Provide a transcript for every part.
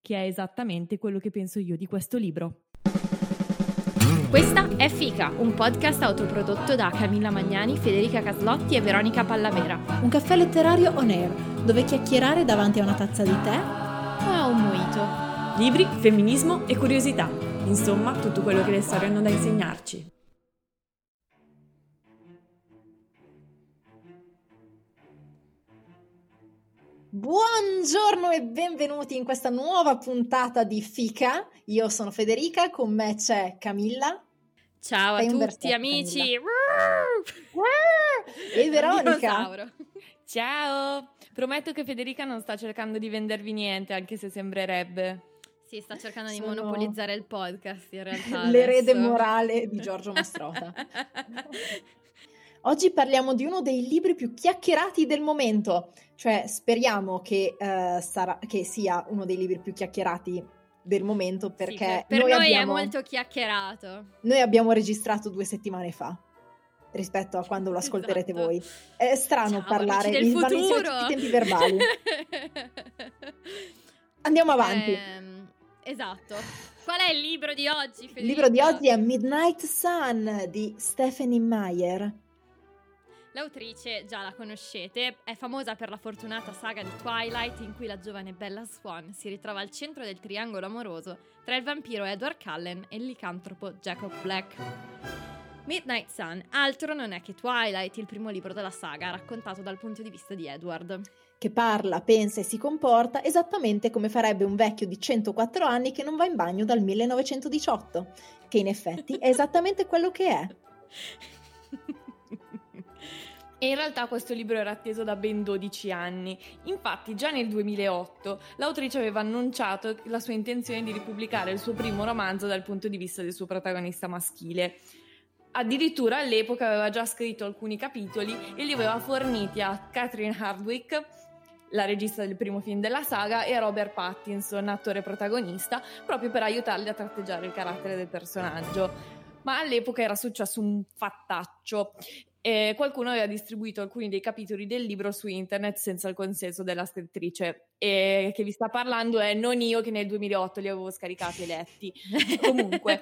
Che è esattamente quello che penso io di questo libro. Questa è Fica, un podcast autoprodotto da Camilla Magnani, Federica Caslotti e Veronica Pallavera. Un caffè letterario on air, dove chiacchierare davanti a una tazza di tè o a un moito. Libri, femminismo e curiosità. Insomma, tutto quello che le storie hanno da insegnarci. Buongiorno e benvenuti in questa nuova puntata di Fica. Io sono Federica, con me c'è Camilla. Ciao a tutti amici. e Veronica. Ciao. Prometto che Federica non sta cercando di vendervi niente, anche se sembrerebbe. Sì, sta cercando sono... di monopolizzare il podcast in realtà. L'erede morale di Giorgio Mastrota. Oggi parliamo di uno dei libri più chiacchierati del momento, cioè speriamo che, uh, sarà, che sia uno dei libri più chiacchierati del momento perché sì, per noi, noi abbiamo, è molto chiacchierato. Noi abbiamo registrato due settimane fa rispetto a quando lo ascolterete esatto. voi. È strano Ciao, parlare, insieme tutti i tempi verbali. Andiamo avanti. Eh, esatto. Qual è il libro di oggi? Federica? Il libro di oggi è Midnight Sun di Stephanie Meyer. L'autrice, già la conoscete, è famosa per la fortunata saga di Twilight in cui la giovane Bella Swan si ritrova al centro del triangolo amoroso tra il vampiro Edward Cullen e il licantropo Jacob Black. Midnight Sun altro non è che Twilight, il primo libro della saga, raccontato dal punto di vista di Edward. Che parla, pensa e si comporta esattamente come farebbe un vecchio di 104 anni che non va in bagno dal 1918, che in effetti è esattamente quello che è. E in realtà questo libro era atteso da ben 12 anni. Infatti, già nel 2008 l'autrice aveva annunciato la sua intenzione di ripubblicare il suo primo romanzo dal punto di vista del suo protagonista maschile. Addirittura all'epoca aveva già scritto alcuni capitoli e li aveva forniti a Catherine Hardwick, la regista del primo film della saga, e a Robert Pattinson, attore protagonista, proprio per aiutarli a tratteggiare il carattere del personaggio. Ma all'epoca era successo un fattaccio e qualcuno aveva distribuito alcuni dei capitoli del libro su internet senza il consenso della scrittrice e che vi sta parlando è non io che nel 2008 li avevo scaricati e letti. Comunque.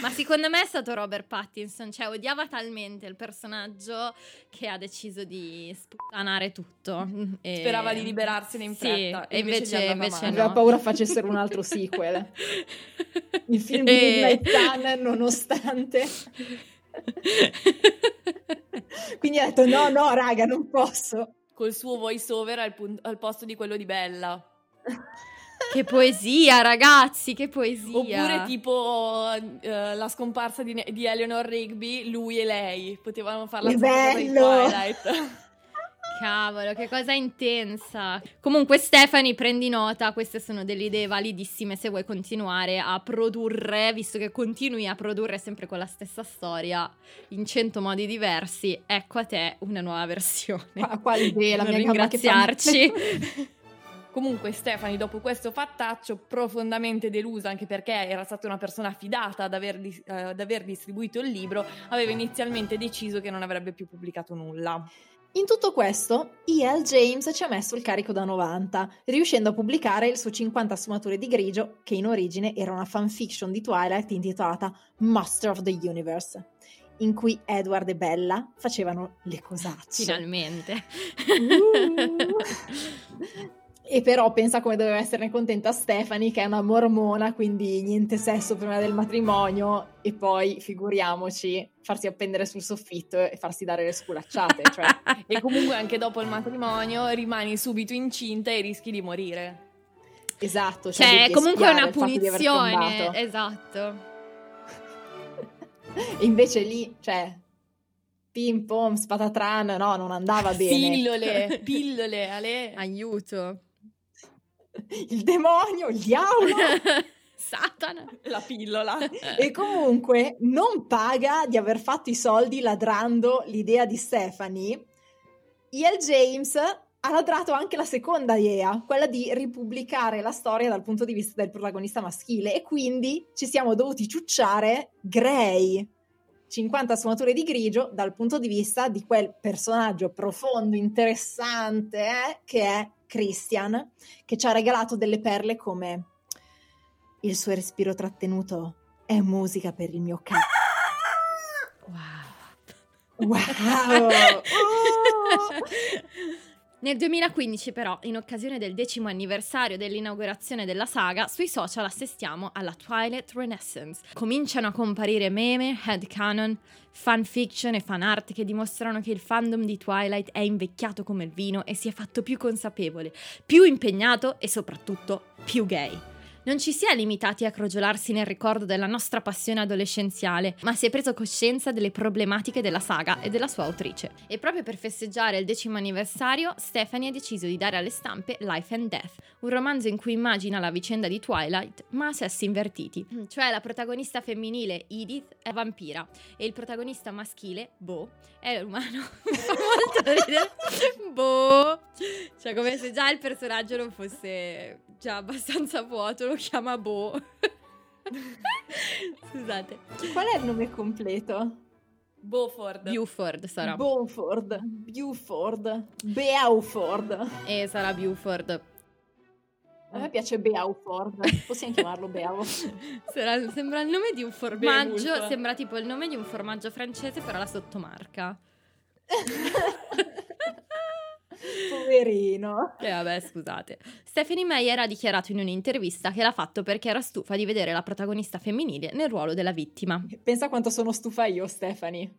Ma secondo me è stato Robert Pattinson cioè odiava talmente il personaggio che ha deciso di sputtanare tutto. E... sperava di liberarsene in fretta sì, e invece, invece, invece no. aveva paura facessero un altro sequel. Il film di Midnight Sun nonostante Quindi ha detto no, no, raga, non posso. Col suo voice over al, pun- al posto di quello di Bella. Che poesia, ragazzi, che poesia. Oppure tipo uh, la scomparsa di, di, Eleanor Rigby, lui e lei. Potevano farla che bello! Twilight. Cavolo, che cosa intensa. Comunque, Stefani, prendi nota, queste sono delle idee validissime se vuoi continuare a produrre, visto che continui a produrre sempre con la stessa storia in cento modi diversi. Ecco a te una nuova versione. Ma quale idea, la mia ringraziarci. Comunque Stefani, dopo questo fattaccio, profondamente delusa, anche perché era stata una persona affidata ad aver, uh, ad aver distribuito il libro, aveva inizialmente deciso che non avrebbe più pubblicato nulla. In tutto questo, E.L. James ci ha messo il carico da 90, riuscendo a pubblicare il suo 50 sfumature di grigio, che in origine era una fanfiction di Twilight intitolata Master of the Universe, in cui Edward e Bella facevano le cosacce. Finalmente. Uh. E però pensa come doveva esserne contenta Stephanie, che è una mormona, quindi niente sesso prima del matrimonio, e poi figuriamoci farsi appendere sul soffitto e farsi dare le sculacciate. Cioè. e comunque anche dopo il matrimonio rimani subito incinta e rischi di morire. Esatto, cioè, cioè è comunque una punizione. Esatto. e invece lì, cioè, pim pom, spatatran, no, non andava bene. Pillole, pillole, Ale. Aiuto. Il demonio, il diavolo. Satana. La pillola. e comunque non paga di aver fatto i soldi ladrando l'idea di Stephanie. E.L. James ha ladrato anche la seconda idea, quella di ripubblicare la storia dal punto di vista del protagonista maschile e quindi ci siamo dovuti ciucciare Grey, 50 sfumature di grigio dal punto di vista di quel personaggio profondo, interessante eh, che è Christian, che ci ha regalato delle perle come il suo respiro trattenuto è musica per il mio cazzo. Wow. Wow! Oh! Nel 2015 però, in occasione del decimo anniversario dell'inaugurazione della saga, sui social assistiamo alla Twilight Renaissance. Cominciano a comparire meme, headcanon, fanfiction e fanart che dimostrano che il fandom di Twilight è invecchiato come il vino e si è fatto più consapevole, più impegnato e soprattutto più gay. Non ci si è limitati a crogiolarsi nel ricordo della nostra passione adolescenziale, ma si è preso coscienza delle problematiche della saga e della sua autrice. E proprio per festeggiare il decimo anniversario, Stephanie ha deciso di dare alle stampe Life and Death, un romanzo in cui immagina la vicenda di Twilight, ma a sessi invertiti. Cioè la protagonista femminile, Edith, è vampira e il protagonista maschile, Bo, è umano. Molto ridere. Bo! Cioè come se già il personaggio non fosse già abbastanza vuoto, lo chiama Bo. Scusate. Qual è il nome completo? Beaufort. Buford sarà. Beaufort, Buford, Beauford. e sarà Buford. A me piace Beauford, possiamo chiamarlo Beo. Sarà- sembra il nome di un Beowulf. formaggio, sembra tipo il nome di un formaggio francese, però la sottomarca. Poverino. E vabbè, scusate. Stephanie Meyer ha dichiarato in un'intervista che l'ha fatto perché era stufa di vedere la protagonista femminile nel ruolo della vittima. Pensa quanto sono stufa io, Stephanie.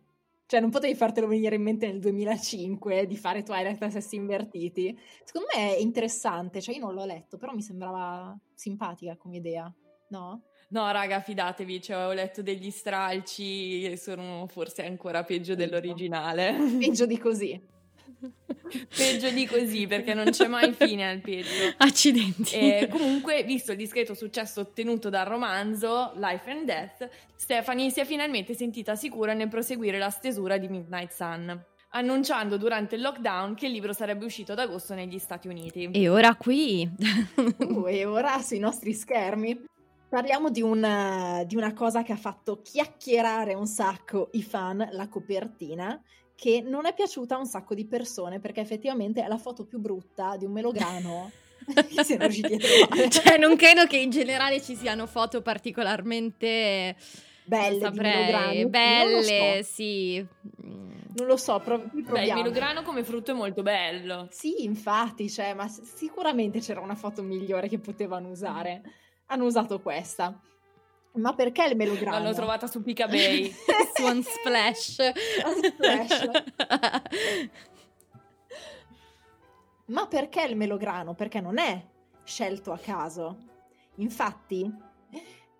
Cioè, non potevi fartelo venire in mente nel 2005 di fare Twilight a sessi invertiti. Secondo me è interessante, cioè io non l'ho letto, però mi sembrava simpatica come idea, no? No, raga, fidatevi, cioè, ho letto degli stralci e sono forse ancora peggio dell'originale. Peggio di così. peggio di così, perché non c'è mai fine al peggio. Accidenti. E comunque, visto il discreto successo ottenuto dal romanzo Life and Death, Stephanie si è finalmente sentita sicura nel proseguire la stesura di Midnight Sun, annunciando durante il lockdown che il libro sarebbe uscito ad agosto negli Stati Uniti. E ora qui Uh, e ora sui nostri schermi parliamo di una, di una cosa che ha fatto chiacchierare un sacco i fan, la copertina, che non è piaciuta a un sacco di persone perché effettivamente è la foto più brutta di un melograno che siano riusciti a trovare. cioè, non credo che in generale ci siano foto particolarmente Belle saprei, melograno, belle, non lo so. sì. Non lo so, prov- Beh, il proviamo. melograno come frutto è molto bello. Sì, infatti, cioè, ma sicuramente c'era una foto migliore che potevano usare. Hanno usato questa. Ma perché il melograno? L'hanno trovata su Picabay. Swan Splash. Splash. Ma perché il melograno? Perché non è scelto a caso. Infatti,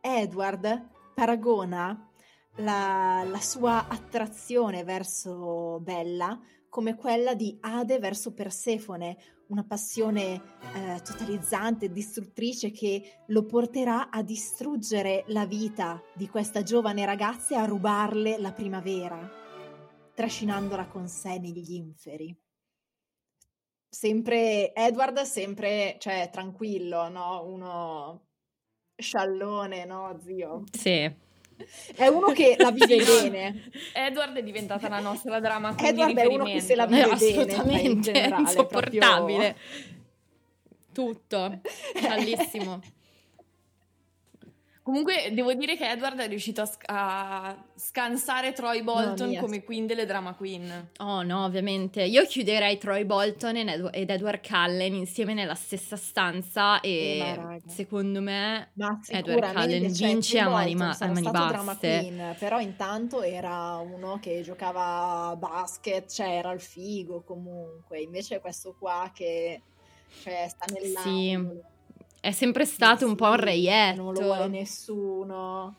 Edward paragona la, la sua attrazione verso Bella come quella di Ade verso Persefone, una passione eh, totalizzante distruttrice che lo porterà a distruggere la vita di questa giovane ragazza e a rubarle la primavera, trascinandola con sé negli inferi. Sempre Edward, sempre, cioè, tranquillo, no? Uno sciallone, no, zio? Sì. È uno che la vive no. Edward è diventata la nostra drama Edward è uno che se la vive bene, assolutamente, in generale, è insopportabile. proprio- Tutto, bellissimo. Comunque devo dire che Edward è riuscito a, sc- a scansare Troy Bolton come queen delle drama queen. Oh no, ovviamente. Io chiuderei Troy Bolton ed ed Edward Cullen insieme nella stessa stanza Eh, ma e raga. secondo me Ma Edward Cullen cioè, vince a mani, ma- a mani stato drama basse. queen, però intanto era uno che giocava a basket, cioè era il figo comunque. Invece questo qua che cioè, sta nell'angolo. È sempre stato un po' un reietto. Non lo vuole nessuno.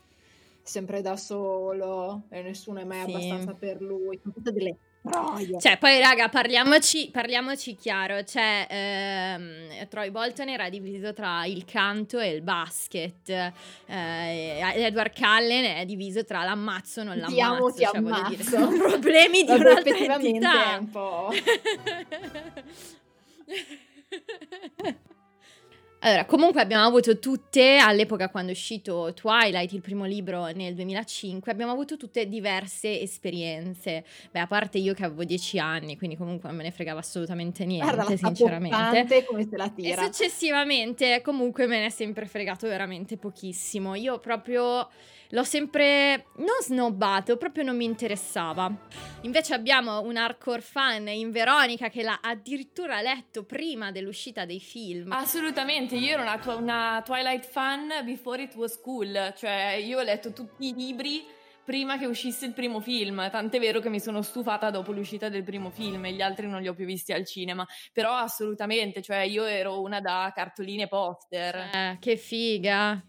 sempre da solo e nessuno è mai Sì. abbastanza per lui. Sono tutte delle troie. Cioè, poi raga, parliamoci, parliamoci chiaro, cioè, ehm, Troy Bolton era diviso tra il canto e il basket, eh, Edward Cullen è diviso tra l'ammazzo e non Ti amo, l'ammazzo, ti cioè, voglio dire, ammazzo. sono problemi di Vabbè, un'altra entità. è un po'... Allora, comunque abbiamo avuto tutte, all'epoca quando è uscito Twilight, il primo libro nel 2005, abbiamo avuto tutte diverse esperienze. Beh, a parte io che avevo 10 anni, quindi comunque non me ne fregava assolutamente niente, Guarda, sinceramente. come se la E tira. successivamente comunque me ne è sempre fregato veramente pochissimo. Io proprio l'ho sempre non snobbato, proprio non mi interessava. Invece abbiamo un hardcore fan in Veronica che l'ha addirittura letto prima dell'uscita dei film. Assolutamente, io ero una, tw- una Twilight fan before it was cool, cioè io ho letto tutti i libri prima che uscisse il primo film, tant'è vero che mi sono stufata dopo l'uscita del primo film e gli altri non li ho più visti al cinema, però assolutamente, cioè io ero una da cartoline poster. Eh, che figa.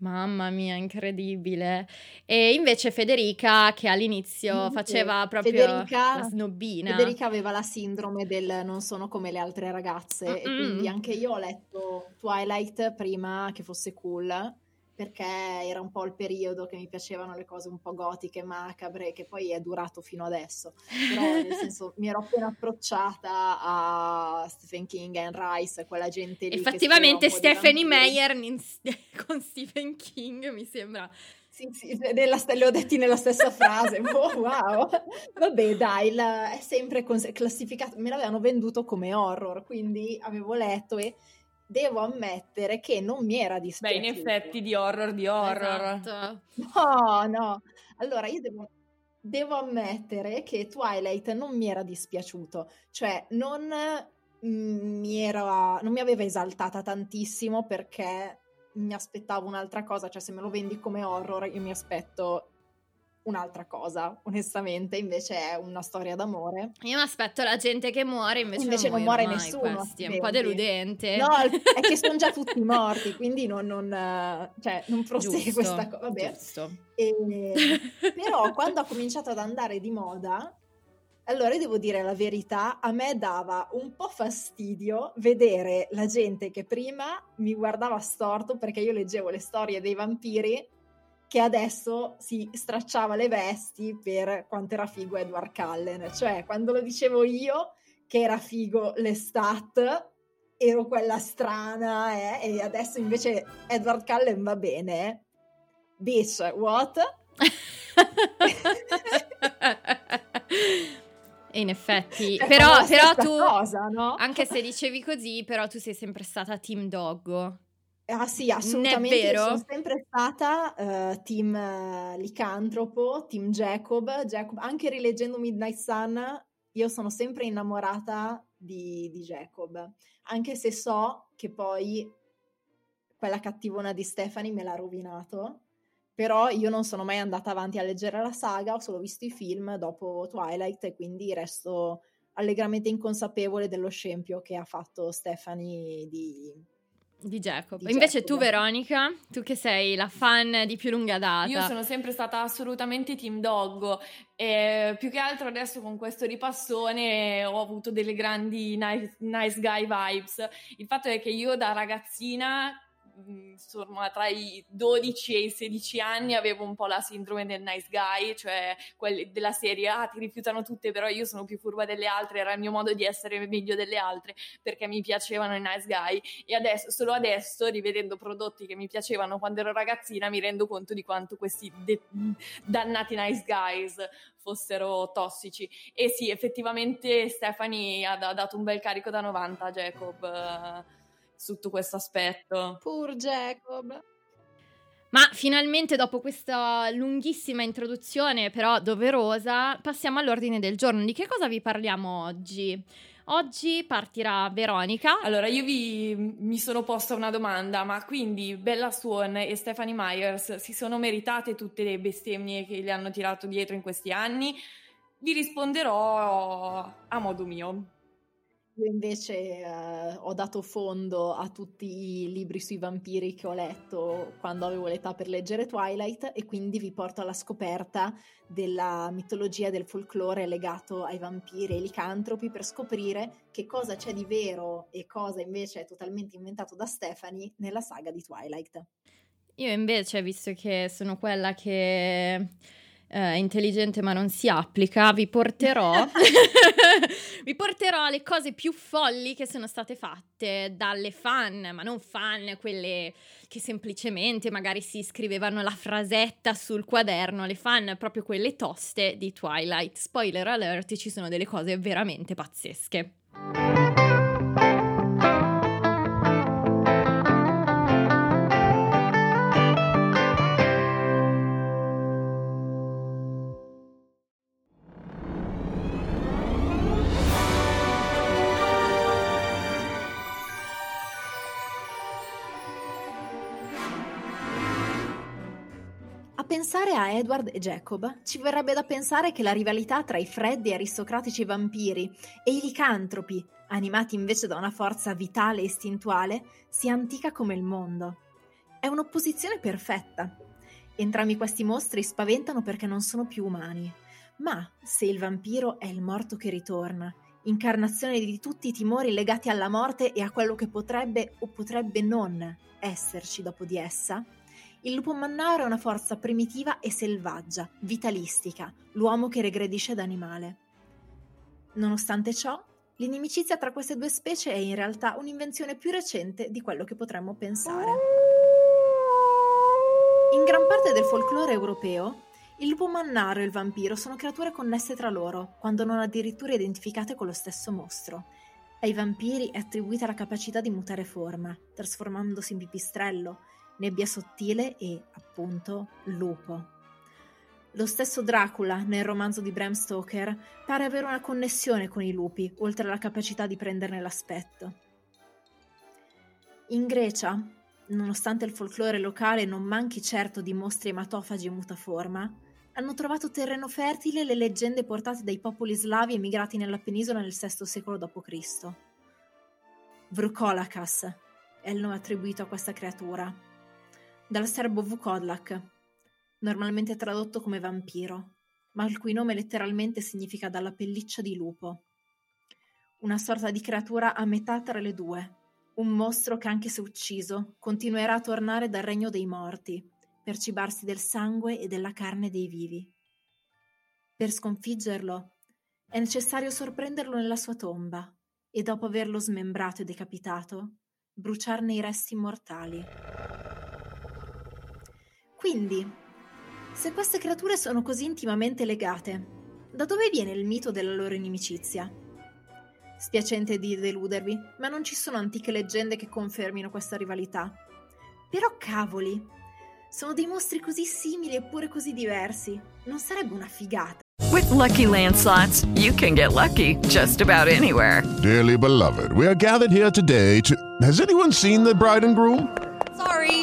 Mamma mia, incredibile. E invece Federica, che all'inizio faceva proprio Federica- la snobbina. Federica aveva la sindrome del non sono come le altre ragazze e Mm-mm. quindi anche io ho letto Twilight prima che fosse cool perché era un po' il periodo che mi piacevano le cose un po' gotiche, macabre, che poi è durato fino adesso. Però nel senso mi ero appena approcciata a Stephen King e Anne Rice, quella gente lì. Effettivamente Stephanie. Meyer con Stephen King mi sembra. Sì, sì, nella li ho detti nella stessa frase. Oh, wow. Vabbè, dai, il- è sempre cons- classificato. Me l'avevano venduto come horror, quindi avevo letto e devo ammettere che non mi era Beh, dispiaciuto. in effetti di horror di horror. Esatto. No, no. Allora, io devo, devo ammettere che Twilight non mi era dispiaciuto, cioè non mm, mi era, non mi aveva esaltata tantissimo perché mi aspettavo un'altra cosa, cioè se me lo vendi come horror io mi aspetto un'altra cosa, onestamente, invece è una storia d'amore. Io mi aspetto la gente che muore, invece, Invece non muoiono muore nessuno, Questi. È un po' deludente. No, è che sono già tutti morti, quindi non, non, cioè, non prosegue Giusto, questa cosa. Vabbè. giusto. E- però quando ha cominciato ad andare di moda, allora devo dire la verità, a me dava un po' fastidio vedere la gente che prima mi guardava storto perché io leggevo le storie dei vampiri che adesso si stracciava le vesti per quanto era figo Edward Cullen. Cioè, quando lo dicevo io che era figo l'estat, ero quella strana, eh, e adesso invece Edward Cullen va bene. Bitch, what? In effetti, Cioè, però, però tu, cosa, no? anche se dicevi così, però tu sei sempre stata Team Doggo. Ah sì, assolutamente. io vero? Sono sempre stata eh, team eh, licantropo, team Jacob. Jacob. Anche rileggendo Midnight Sun, io sono sempre innamorata di, di Jacob. Anche se so che poi quella cattivona di Stephanie me l'ha rovinato. Però io non sono mai andata avanti a leggere la saga, ho solo visto i film dopo Twilight e quindi resto allegramente inconsapevole dello scempio che ha fatto Stephanie di, Di Jacob. Di Invece Jacob. tu, Veronica, tu che sei la fan di più lunga data. Io sono sempre stata assolutamente team doggo e più che altro adesso con questo ripassone ho avuto delle grandi nice, nice guy vibes. Il fatto è che io da ragazzina, insomma tra i 12 e i 16 anni, avevo un po' la sindrome del nice guy, cioè quelli della serie, ah ti rifiutano tutte, però io sono più furba delle altre, era il mio modo di essere meglio delle altre perché mi piacevano i nice guy e adesso, solo adesso, rivedendo prodotti che mi piacevano quando ero ragazzina, mi rendo conto di quanto questi de- dannati nice guys fossero tossici. E sì, effettivamente Stephanie ha, ha dato un bel carico da 90 a Jacob eh, sotto questo aspetto. Pur Jacob. Ma finalmente dopo questa lunghissima introduzione, però doverosa, passiamo all'ordine del giorno. Di che cosa vi parliamo oggi? Oggi partirà Veronica. Allora, io vi, mi sono posta una domanda, ma quindi Bella Swan e Stephanie Myers si sono meritate tutte le bestemmie che le hanno tirato dietro in questi anni? Vi risponderò a modo mio. Io invece eh, ho dato fondo a tutti i libri sui vampiri che ho letto quando avevo l'età per leggere Twilight e quindi vi porto alla scoperta della mitologia del folklore legato ai vampiri e licantropi per scoprire che cosa c'è di vero e cosa invece è totalmente inventato da Stephanie nella saga di Twilight. Io invece, visto che sono quella che eh, intelligente ma non si applica, vi porterò, vi porterò alle cose più folli che sono state fatte dalle fan, ma non fan, quelle che semplicemente magari si scrivevano la frasetta sul quaderno, le fan proprio quelle toste di Twilight. Spoiler alert, ci sono delle cose veramente pazzesche. Pensare a Edward e Jacob, ci verrebbe da pensare che la rivalità tra i freddi e aristocratici vampiri e i licantropi, animati invece da una forza vitale e istintuale, sia antica come il mondo. È un'opposizione perfetta. Entrambi questi mostri spaventano perché non sono più umani. Ma se il vampiro è il morto che ritorna, incarnazione di tutti i timori legati alla morte e a quello che potrebbe o potrebbe non esserci dopo di essa, il lupo mannaro è una forza primitiva e selvaggia, vitalistica, l'uomo che regredisce da animale. Nonostante ciò, l'inimicizia tra queste due specie è in realtà un'invenzione più recente di quello che potremmo pensare. In gran parte del folklore europeo, il lupo mannaro e il vampiro sono creature connesse tra loro, quando non addirittura identificate con lo stesso mostro. Ai vampiri è attribuita la capacità di mutare forma, trasformandosi in pipistrello, nebbia sottile e, appunto, lupo. Lo stesso Dracula, nel romanzo di Bram Stoker, pare avere una connessione con i lupi, oltre alla capacità di prenderne l'aspetto. In Grecia, nonostante il folklore locale non manchi certo di mostri ematofagi e mutaforma, hanno trovato terreno fertile le leggende portate dai popoli slavi emigrati nella penisola nel VI secolo d.C. Vrukolakas è il nome attribuito a questa creatura, dal serbo Vukodlak, normalmente tradotto come vampiro, ma il cui nome letteralmente significa dalla pelliccia di lupo. Una sorta di creatura a metà tra le due, un mostro che anche se ucciso continuerà a tornare dal regno dei morti, per cibarsi del sangue e della carne dei vivi. Per sconfiggerlo è necessario sorprenderlo nella sua tomba e dopo averlo smembrato e decapitato, bruciarne i resti mortali. Quindi, se queste creature sono così intimamente legate, da dove viene il mito della loro inimicizia? Spiacente di deludervi, ma non ci sono antiche leggende che confermino questa rivalità. Però cavoli, sono dei mostri così simili eppure così diversi. Non sarebbe una figata? With lucky landslots, you can get lucky just about anywhere. Dearly beloved, we are gathered here today to. Has anyone seen the bride and groom?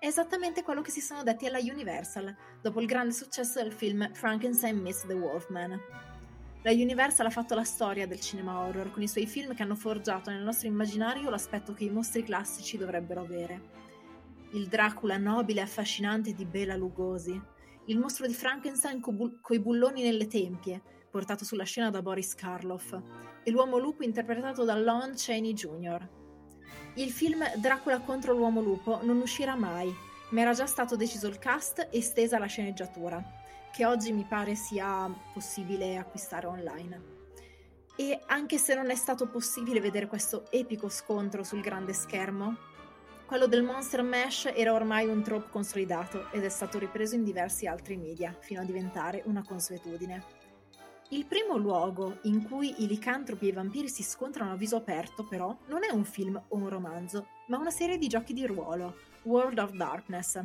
È esattamente quello che si sono detti alla Universal dopo il grande successo del film Frankenstein meets the Wolfman. La Universal ha fatto la storia del cinema horror con i suoi film che hanno forgiato nel nostro immaginario l'aspetto che i mostri classici dovrebbero avere. Il Dracula nobile e affascinante di Bela Lugosi, il mostro di Frankenstein coi bulloni nelle tempie, portato sulla scena da Boris Karloff, e l'uomo lupo interpretato da Lon Chaney Jr. Il film Dracula contro l'uomo lupo non uscirà mai ma era già stato deciso il cast e stesa la sceneggiatura, che oggi mi pare sia possibile acquistare online. E anche se non è stato possibile vedere questo epico scontro sul grande schermo, quello del Monster Mash era ormai un trope consolidato ed è stato ripreso in diversi altri media fino a diventare una consuetudine. Il primo luogo in cui i licantropi e i vampiri si scontrano a viso aperto, però, non è un film o un romanzo, ma una serie di giochi di ruolo, World of Darkness,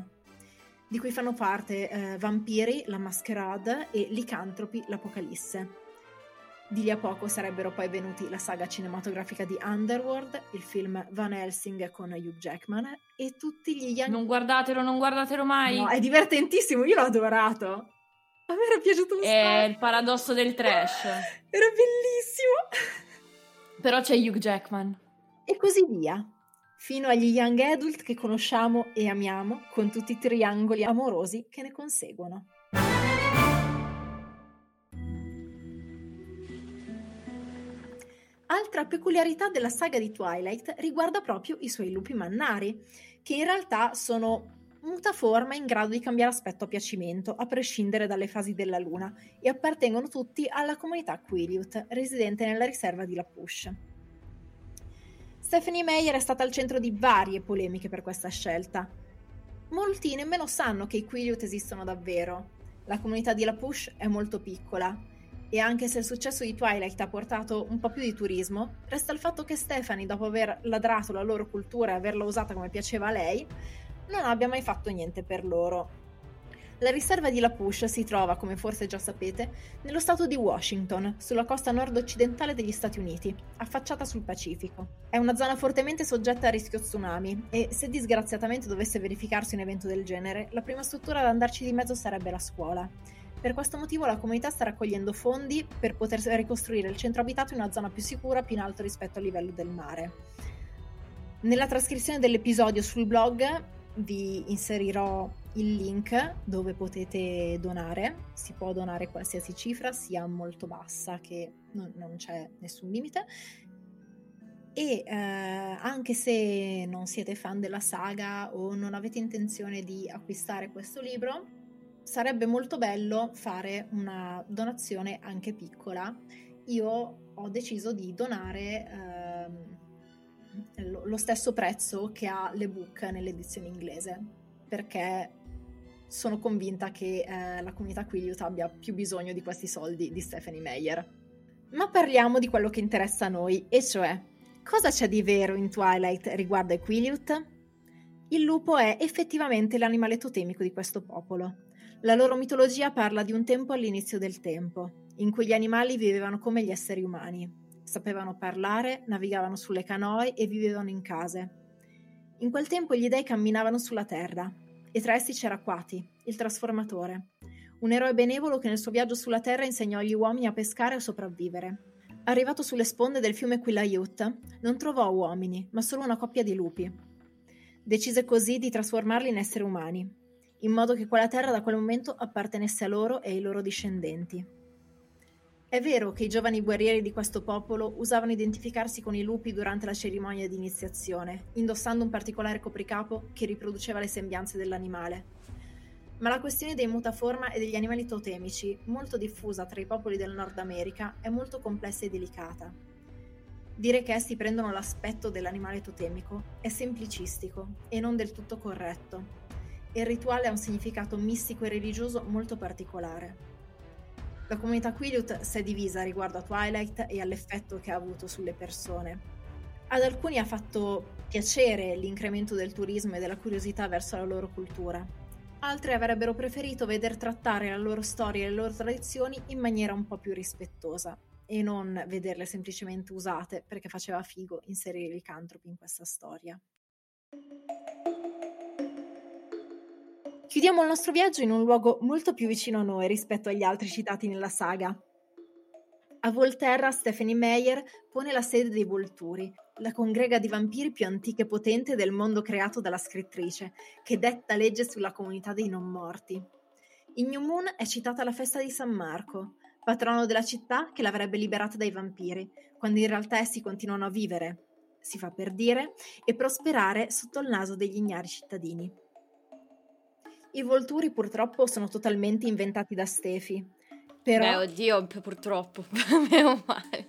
di cui fanno parte eh, Vampiri, la Masquerade e Licantropi, l'Apocalisse. Di lì a poco sarebbero poi venuti la saga cinematografica di Underworld, il film Van Helsing con Hugh Jackman e tutti gli young... Non guardatelo, non guardatelo mai! No, è divertentissimo, io l'ho adorato! A me era piaciuto un È sacco! il paradosso del trash. Era bellissimo! Però c'è Hugh Jackman. E così via, fino agli young adult che conosciamo e amiamo, con tutti i triangoli amorosi che ne conseguono. Altra peculiarità della saga di Twilight riguarda proprio i suoi lupi mannari, che in realtà sono mutaforma in grado di cambiare aspetto a piacimento, a prescindere dalle fasi della luna, e appartengono tutti alla comunità Quileute, residente nella riserva di La Push. Stephanie Meyer è stata al centro di varie polemiche per questa scelta. Molti nemmeno sanno che i Quileute esistono davvero. La comunità di La Push è molto piccola e anche se il successo di Twilight ha portato un po' più di turismo, resta il fatto che Stephanie, dopo aver ladrato la loro cultura e averla usata come piaceva a lei, non abbia mai fatto niente per loro. La riserva di La Push si trova, come forse già sapete, nello stato di Washington, sulla costa nord-occidentale degli Stati Uniti, affacciata sul Pacifico. È una zona fortemente soggetta a rischio tsunami e se disgraziatamente dovesse verificarsi un evento del genere, la prima struttura ad andarci di mezzo sarebbe la scuola. Per questo motivo la comunità sta raccogliendo fondi per poter ricostruire il centro abitato in una zona più sicura, più in alto rispetto al livello del mare. Nella trascrizione dell'episodio sul blog vi inserirò il link dove potete donare. Si può donare qualsiasi cifra, sia molto bassa che non, non c'è nessun limite. E eh, anche se non siete fan della saga o non avete intenzione di acquistare questo libro, sarebbe molto bello fare una donazione anche piccola. Io ho deciso di donare ehm, lo, stesso prezzo che ha l'ebook nell'edizione inglese perché sono convinta che eh, la comunità Quileute abbia più bisogno di questi soldi di Stephanie Meyer. Ma parliamo di quello che interessa a noi, e cioè cosa c'è di vero in Twilight riguardo ai Quileute? Il lupo è effettivamente l'animale totemico di questo popolo. La loro mitologia parla di un tempo all'inizio del tempo, in cui gli animali vivevano come gli esseri umani. Sapevano parlare, navigavano sulle canoe e vivevano in case. In quel tempo gli dei camminavano sulla terra, e tra essi c'era Quati, il trasformatore, un eroe benevolo che nel suo viaggio sulla terra insegnò agli uomini a pescare e a sopravvivere. Arrivato sulle sponde del fiume Quilayut, non trovò uomini, ma solo una coppia di lupi. Decise così di trasformarli in esseri umani, in modo che quella terra da quel momento appartenesse a loro e ai loro discendenti. È vero che i giovani guerrieri di questo popolo usavano identificarsi con i lupi durante la cerimonia di iniziazione, indossando un particolare copricapo che riproduceva le sembianze dell'animale. Ma la questione dei mutaforma e degli animali totemici, molto diffusa tra i popoli del Nord America, è molto complessa e delicata. Dire che essi prendono l'aspetto dell'animale totemico è semplicistico e non del tutto corretto. Il rituale ha un significato mistico e religioso molto particolare. La comunità Quileute si è divisa riguardo a Twilight e all'effetto che ha avuto sulle persone. Ad alcuni ha fatto piacere l'incremento del turismo e della curiosità verso la loro cultura. Altri avrebbero preferito veder trattare la loro storia e le loro tradizioni in maniera un po' più rispettosa e non vederle semplicemente usate perché faceva figo inserire i licantropi in questa storia. Chiudiamo il nostro viaggio in un luogo molto più vicino a noi rispetto agli altri citati nella saga. A Volterra Stephanie Meyer pone la sede dei Volturi, la congrega di vampiri più antica e potente del mondo creato dalla scrittrice, che detta legge sulla comunità dei non morti. In New Moon è citata la festa di San Marco, patrono della città che l'avrebbe liberata dai vampiri, quando in realtà essi continuano a vivere, si fa per dire, e prosperare sotto il naso degli ignari cittadini. I volturi purtroppo sono totalmente inventati da Stefi. Però... Beh, oddio, purtroppo. Meno male.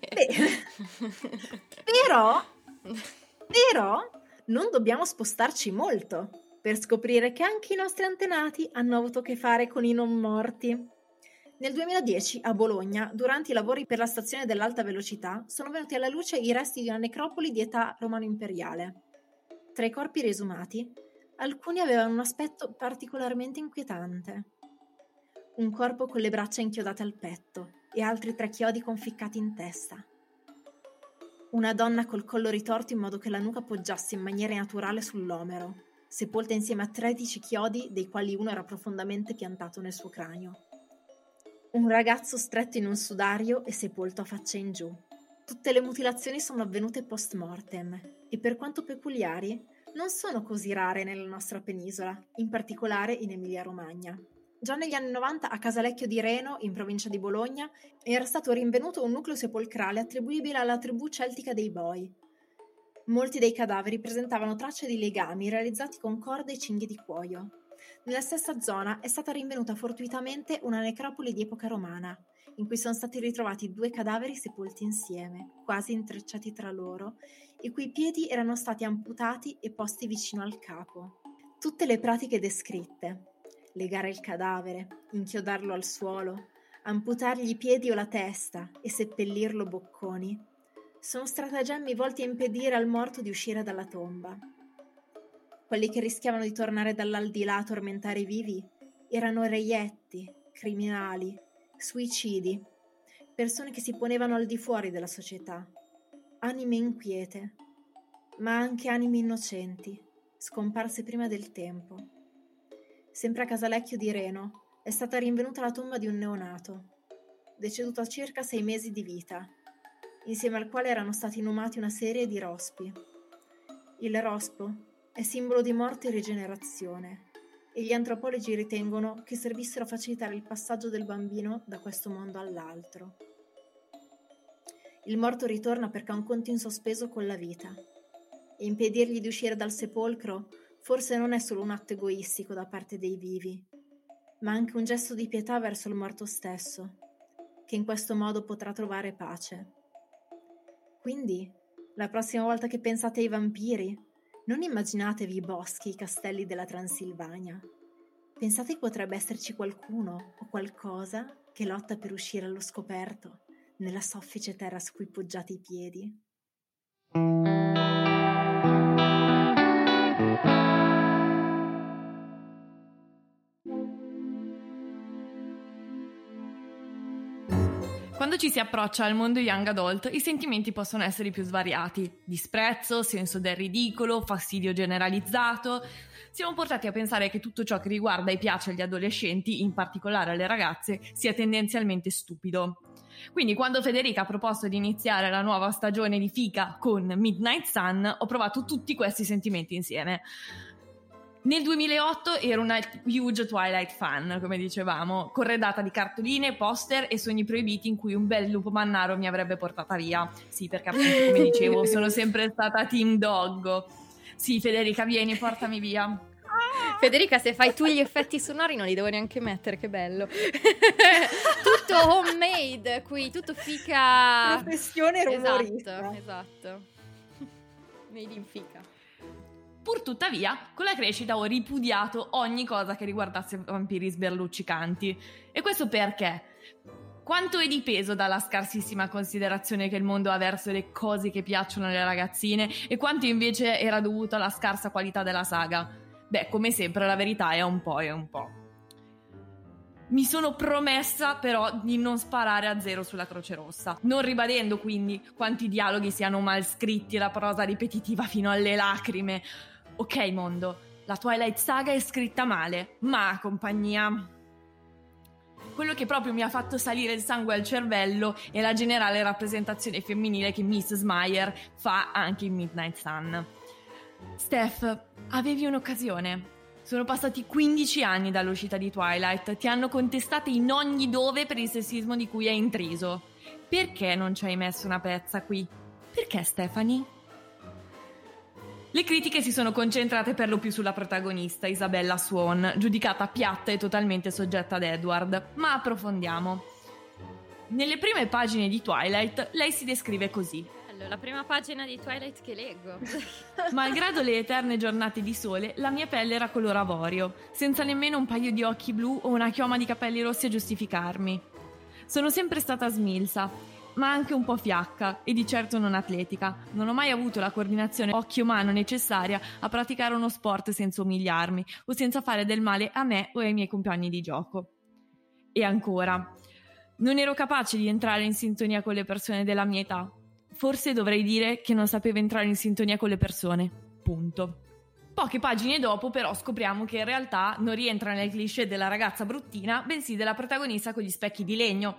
Però, però, non dobbiamo spostarci molto per scoprire che anche i nostri antenati hanno avuto a che fare con i non morti. Nel 2010 a Bologna, durante i lavori per la stazione dell'alta velocità, sono venuti alla luce i resti di una necropoli di età romano-imperiale. Tra i corpi riesumati, alcuni avevano un aspetto particolarmente inquietante. Un corpo con le braccia inchiodate al petto e altri tre chiodi conficcati in testa. Una donna col collo ritorto in modo che la nuca poggiasse in maniera naturale sull'omero, sepolta insieme a 13 chiodi, dei quali uno era profondamente piantato nel suo cranio. Un ragazzo stretto in un sudario e sepolto a faccia in giù. Tutte le mutilazioni sono avvenute post mortem e per quanto peculiari non sono così rare nella nostra penisola, in particolare in Emilia-Romagna. Già negli anni 90 a Casalecchio di Reno, in provincia di Bologna, era stato rinvenuto un nucleo sepolcrale attribuibile alla tribù celtica dei Boi. Molti dei cadaveri presentavano tracce di legami realizzati con corde e cinghie di cuoio. Nella stessa zona è stata rinvenuta fortuitamente una necropoli di epoca romana, in cui sono stati ritrovati due cadaveri sepolti insieme, quasi intrecciati tra loro, i cui piedi erano stati amputati e posti vicino al capo. Tutte le pratiche descritte, legare il cadavere, inchiodarlo al suolo, amputargli i piedi o la testa e seppellirlo bocconi, sono stratagemmi volti a impedire al morto di uscire dalla tomba. Quelli che rischiavano di tornare dall'aldilà a tormentare i vivi erano reietti, criminali, suicidi, persone che si ponevano al di fuori della società, anime inquiete, ma anche anime innocenti, scomparse prima del tempo. Sempre a Casalecchio di Reno è stata rinvenuta la tomba di un neonato, deceduto a circa sei mesi di vita, insieme al quale erano stati inumati una serie di rospi. Il rospo è simbolo di morte e rigenerazione e gli antropologi ritengono che servissero a facilitare il passaggio del bambino da questo mondo all'altro. Il morto ritorna perché ha un conto in sospeso con la vita e impedirgli di uscire dal sepolcro forse non è solo un atto egoistico da parte dei vivi, ma anche un gesto di pietà verso il morto stesso, che in questo modo potrà trovare pace. Quindi, la prossima volta che pensate ai vampiri, non immaginatevi i boschi, i castelli della Transilvania. Pensate che potrebbe esserci qualcuno o qualcosa che lotta per uscire allo scoperto nella soffice terra su cui poggiate i piedi. Quando ci si approccia al mondo young adult, i sentimenti possono essere più svariati: disprezzo, senso del ridicolo, fastidio generalizzato. Siamo portati a pensare che tutto ciò che riguarda e piace agli adolescenti, in particolare alle ragazze, sia tendenzialmente stupido. Quindi quando Federica ha proposto di iniziare la nuova stagione di Fica con Midnight Sun, ho provato tutti questi sentimenti insieme. Nel 2008 ero una huge Twilight fan, come dicevamo, corredata di cartoline, poster e sogni proibiti in cui un bel lupo mannaro mi avrebbe portata via. Sì, perché appunto, come dicevo, sono sempre stata team doggo. Sì, Federica, vieni, portami via. Federica, se fai tu gli effetti sonori non li devo neanche mettere, che bello. tutto homemade qui, tutto fica. Professione rumorista. Esatto, esatto. Made in fica. Pur tuttavia, con la crescita ho ripudiato ogni cosa che riguardasse vampiri sberluccicanti. E questo perché? Quanto è dipeso dalla scarsissima considerazione che il mondo ha verso le cose che piacciono alle ragazzine e quanto invece era dovuto alla scarsa qualità della saga? Beh, come sempre la verità è un po' e un po'. Mi sono promessa però di non sparare a zero sulla Croce Rossa, non ribadendo quindi quanti dialoghi siano mal scritti e la prosa ripetitiva fino alle lacrime. Ok mondo, la Twilight Saga è scritta male, ma compagnia. Quello che proprio mi ha fatto salire il sangue al cervello è la generale rappresentazione femminile che Mrs. Meyer fa anche in Midnight Sun. Steph, avevi un'occasione. Sono passati 15 anni dall'uscita di Twilight, ti hanno contestate in ogni dove per il sessismo di cui hai intriso. Perché non ci hai messo una pezza qui? Perché Stephanie? Le critiche si sono concentrate per lo più sulla protagonista, Isabella Swan, giudicata piatta e totalmente soggetta ad Edward, ma approfondiamo. Nelle prime pagine di Twilight lei si descrive così. Bello, la prima pagina di Twilight che leggo. Malgrado le eterne giornate di sole, la mia pelle era color avorio, senza nemmeno un paio di occhi blu o una chioma di capelli rossi a giustificarmi. Sono sempre stata smilza, ma anche un po' fiacca e di certo non atletica. Non ho mai avuto la coordinazione occhio-mano necessaria a praticare uno sport senza umiliarmi o senza fare del male a me o ai miei compagni di gioco. E ancora, non ero capace di entrare in sintonia con le persone della mia età. Forse dovrei dire che non sapevo entrare in sintonia con le persone. Punto. Poche pagine dopo però scopriamo che in realtà non rientra nel cliché della ragazza bruttina, bensì della protagonista con gli specchi di legno.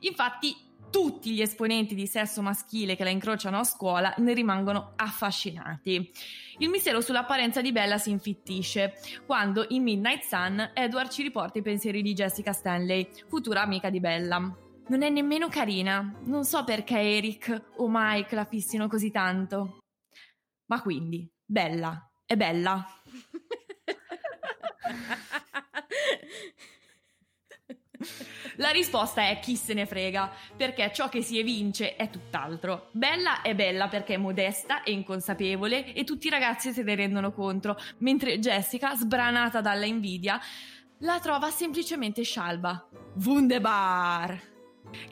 Infatti tutti gli esponenti di sesso maschile che la incrociano a scuola ne rimangono affascinati. Il mistero sull'apparenza di Bella si infittisce quando in Midnight Sun Edward ci riporta i pensieri di Jessica Stanley, futura amica di Bella. Non è nemmeno carina. Non so perché Eric o Mike la fissino così tanto. Ma quindi, bella, è bella. La risposta è chi se ne frega, perché ciò che si evince è tutt'altro. Bella è bella perché è modesta e inconsapevole e tutti i ragazzi se ne rendono conto, mentre Jessica, sbranata dalla invidia, la trova semplicemente scialba. Wunderbar!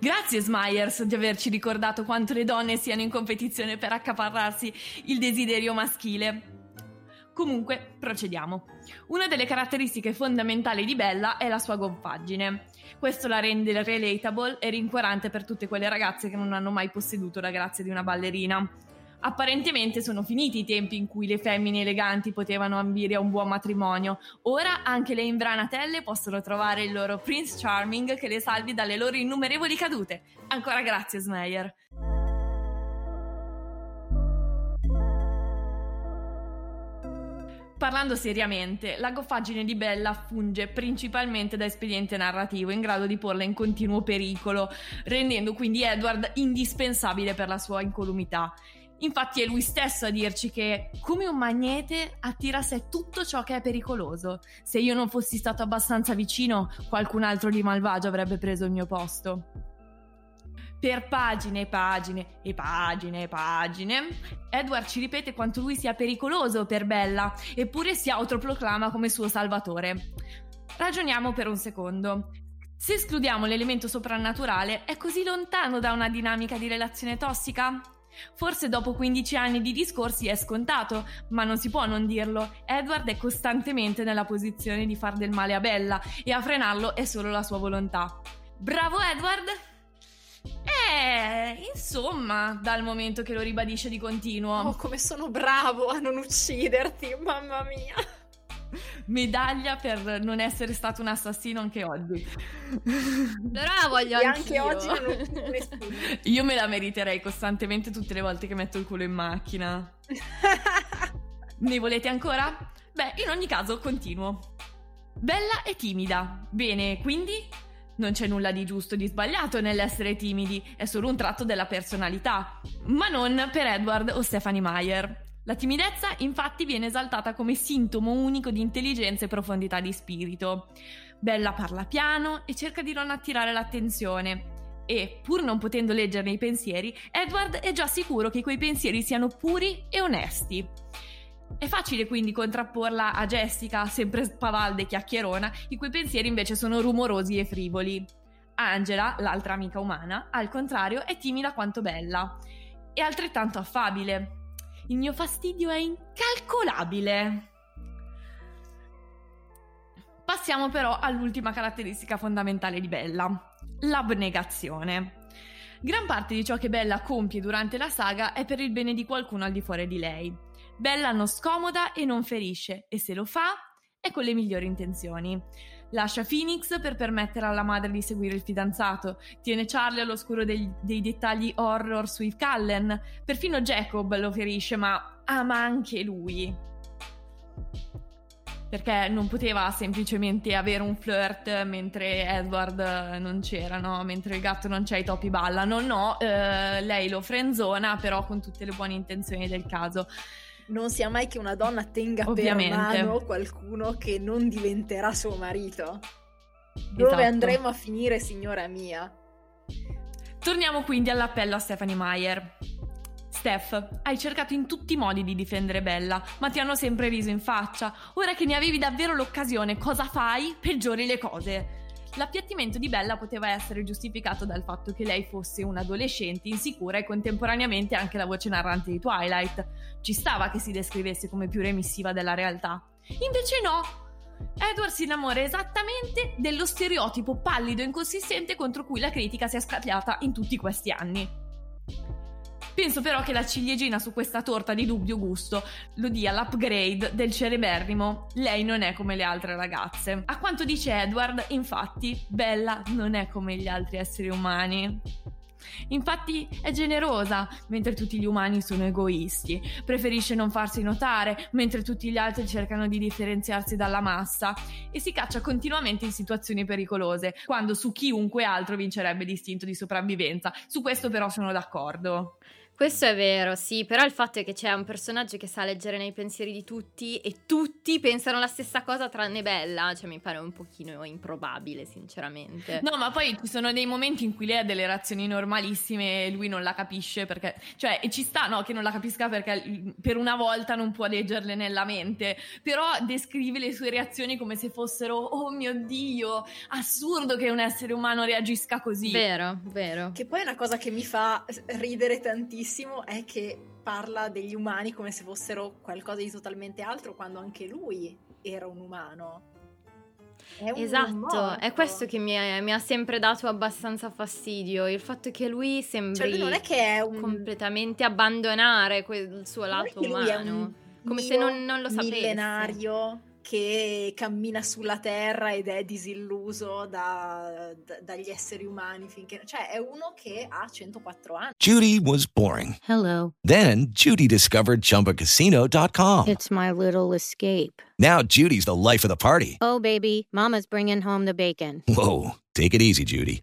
Grazie Smyers di averci ricordato quanto le donne siano in competizione per accaparrarsi il desiderio maschile. Comunque, procediamo. Una delle caratteristiche fondamentali di Bella è la sua gonfaggine. Questo la rende relatable e rincuorante per tutte quelle ragazze che non hanno mai posseduto la grazia di una ballerina. Apparentemente sono finiti i tempi in cui le femmine eleganti potevano ambire a un buon matrimonio. Ora anche le imbranatelle possono trovare il loro Prince Charming che le salvi dalle loro innumerevoli cadute. Ancora grazie, Smeyer. Parlando seriamente, la goffaggine di Bella funge principalmente da espediente narrativo in grado di porla in continuo pericolo, rendendo quindi Edward indispensabile per la sua incolumità. Infatti è lui stesso a dirci che, come un magnete, attira a sé tutto ciò che è pericoloso. Se io non fossi stato abbastanza vicino, qualcun altro di malvagio avrebbe preso il mio posto. Per pagine e pagine e pagine e pagine, Edward ci ripete quanto lui sia pericoloso per Bella, eppure si autoproclama come suo salvatore. Ragioniamo per un secondo. Se escludiamo l'elemento soprannaturale, è così lontano da una dinamica di relazione tossica? Forse dopo 15 anni di discorsi è scontato, ma non si può non dirlo. Edward è costantemente nella posizione di far del male a Bella e a frenarlo è solo la sua volontà. Bravo Edward! Eh, insomma, dal momento che lo ribadisce di continuo. Oh, come sono bravo a non ucciderti, mamma mia. Medaglia per non essere stato un assassino anche oggi. Però la voglio E anche oggi non. Io me la meriterei costantemente tutte le volte che metto il culo in macchina. Ne volete ancora? Beh, in ogni caso, continuo. Bella e timida. Bene, quindi non c'è nulla di giusto o di sbagliato nell'essere timidi, è solo un tratto della personalità. Ma non per Edward o Stephanie Meyer. La timidezza infatti viene esaltata come sintomo unico di intelligenza e profondità di spirito. Bella parla piano e cerca di non attirare l'attenzione. E, pur non potendo leggerne i pensieri, Edward è già sicuro che quei pensieri siano puri e onesti. È facile quindi contrapporla a Jessica, sempre spavalda e chiacchierona, i cui pensieri invece sono rumorosi e frivoli. Angela, l'altra amica umana, al contrario, è timida quanto bella. È altrettanto affabile. Il mio fastidio è incalcolabile. Passiamo però all'ultima caratteristica fondamentale di Bella, l'abnegazione. Gran parte di ciò che Bella compie durante la saga è per il bene di qualcuno al di fuori di lei. Bella non scomoda e non ferisce, e se lo fa è con le migliori intenzioni. Lascia Phoenix per permettere alla madre di seguire il fidanzato, tiene Charlie all'oscuro dei, dei dettagli horror sui Cullen, perfino Jacob lo ferisce, ma ama anche lui. Perché non poteva semplicemente avere un flirt mentre Edward non c'era, no? Mentre il gatto non c'è, i topi ballano. No, eh, lei lo frenzona, però con tutte le buone intenzioni del caso. Non sia mai che una donna tenga Ovviamente. per mano qualcuno che non diventerà suo marito. Dove Esatto. andremo a finire, signora mia? Torniamo quindi all'appello a Stephanie Meyer. Steph, hai cercato in tutti i modi di difendere Bella, ma ti hanno sempre riso in faccia. Ora che ne avevi davvero l'occasione, cosa fai? Peggiori le cose. L'appiattimento di Bella poteva essere giustificato dal fatto che lei fosse un'adolescente insicura e contemporaneamente anche la voce narrante di Twilight. Ci stava che si descrivesse come più remissiva della realtà. Invece no! Edward si innamora esattamente dello stereotipo pallido e inconsistente contro cui la critica si è scagliata in tutti questi anni. Penso però che la ciliegina su questa torta di dubbio gusto lo dia l'upgrade del cereberrimo. Lei non è come le altre ragazze. A quanto dice Edward, infatti, Bella non è come gli altri esseri umani. Infatti è generosa, mentre tutti gli umani sono egoisti. Preferisce non farsi notare, mentre tutti gli altri cercano di differenziarsi dalla massa. E si caccia continuamente in situazioni pericolose, quando su chiunque altro vincerebbe l'istinto di sopravvivenza. Su questo però sono d'accordo. Questo è vero, sì, però il fatto è che c'è un personaggio che sa leggere nei pensieri di tutti e tutti pensano la stessa cosa tranne Bella, cioè mi pare un pochino improbabile, sinceramente. No, ma poi ci sono dei momenti in cui lei ha delle reazioni normalissime e lui non la capisce perché, cioè, e ci sta, no, che non la capisca perché per una volta non può leggerle nella mente, però descrive le sue reazioni come se fossero, oh mio Dio, assurdo che un essere umano reagisca così. Vero, vero. Che poi una cosa che mi fa ridere tantissimo è che parla degli umani come se fossero qualcosa di totalmente altro quando anche lui era un umano. È un Esatto, morto. è questo che mi, è- mi ha sempre dato abbastanza fastidio, il fatto che lui sembri Cioè lui non è che è un... completamente abbandonare quel suo non lato umano, come se non, non lo sapesse. millenario che cammina sulla terra ed è disilluso da- da- dagli esseri umani finché... Cioè è uno che ha 104 anni. Judy was boring. Hello. Then Judy discovered ChumbaCasino.com. It's my little escape. Now Judy's the life of the party. Oh, baby, Mama's bringing home the bacon. Whoa, take it easy, Judy.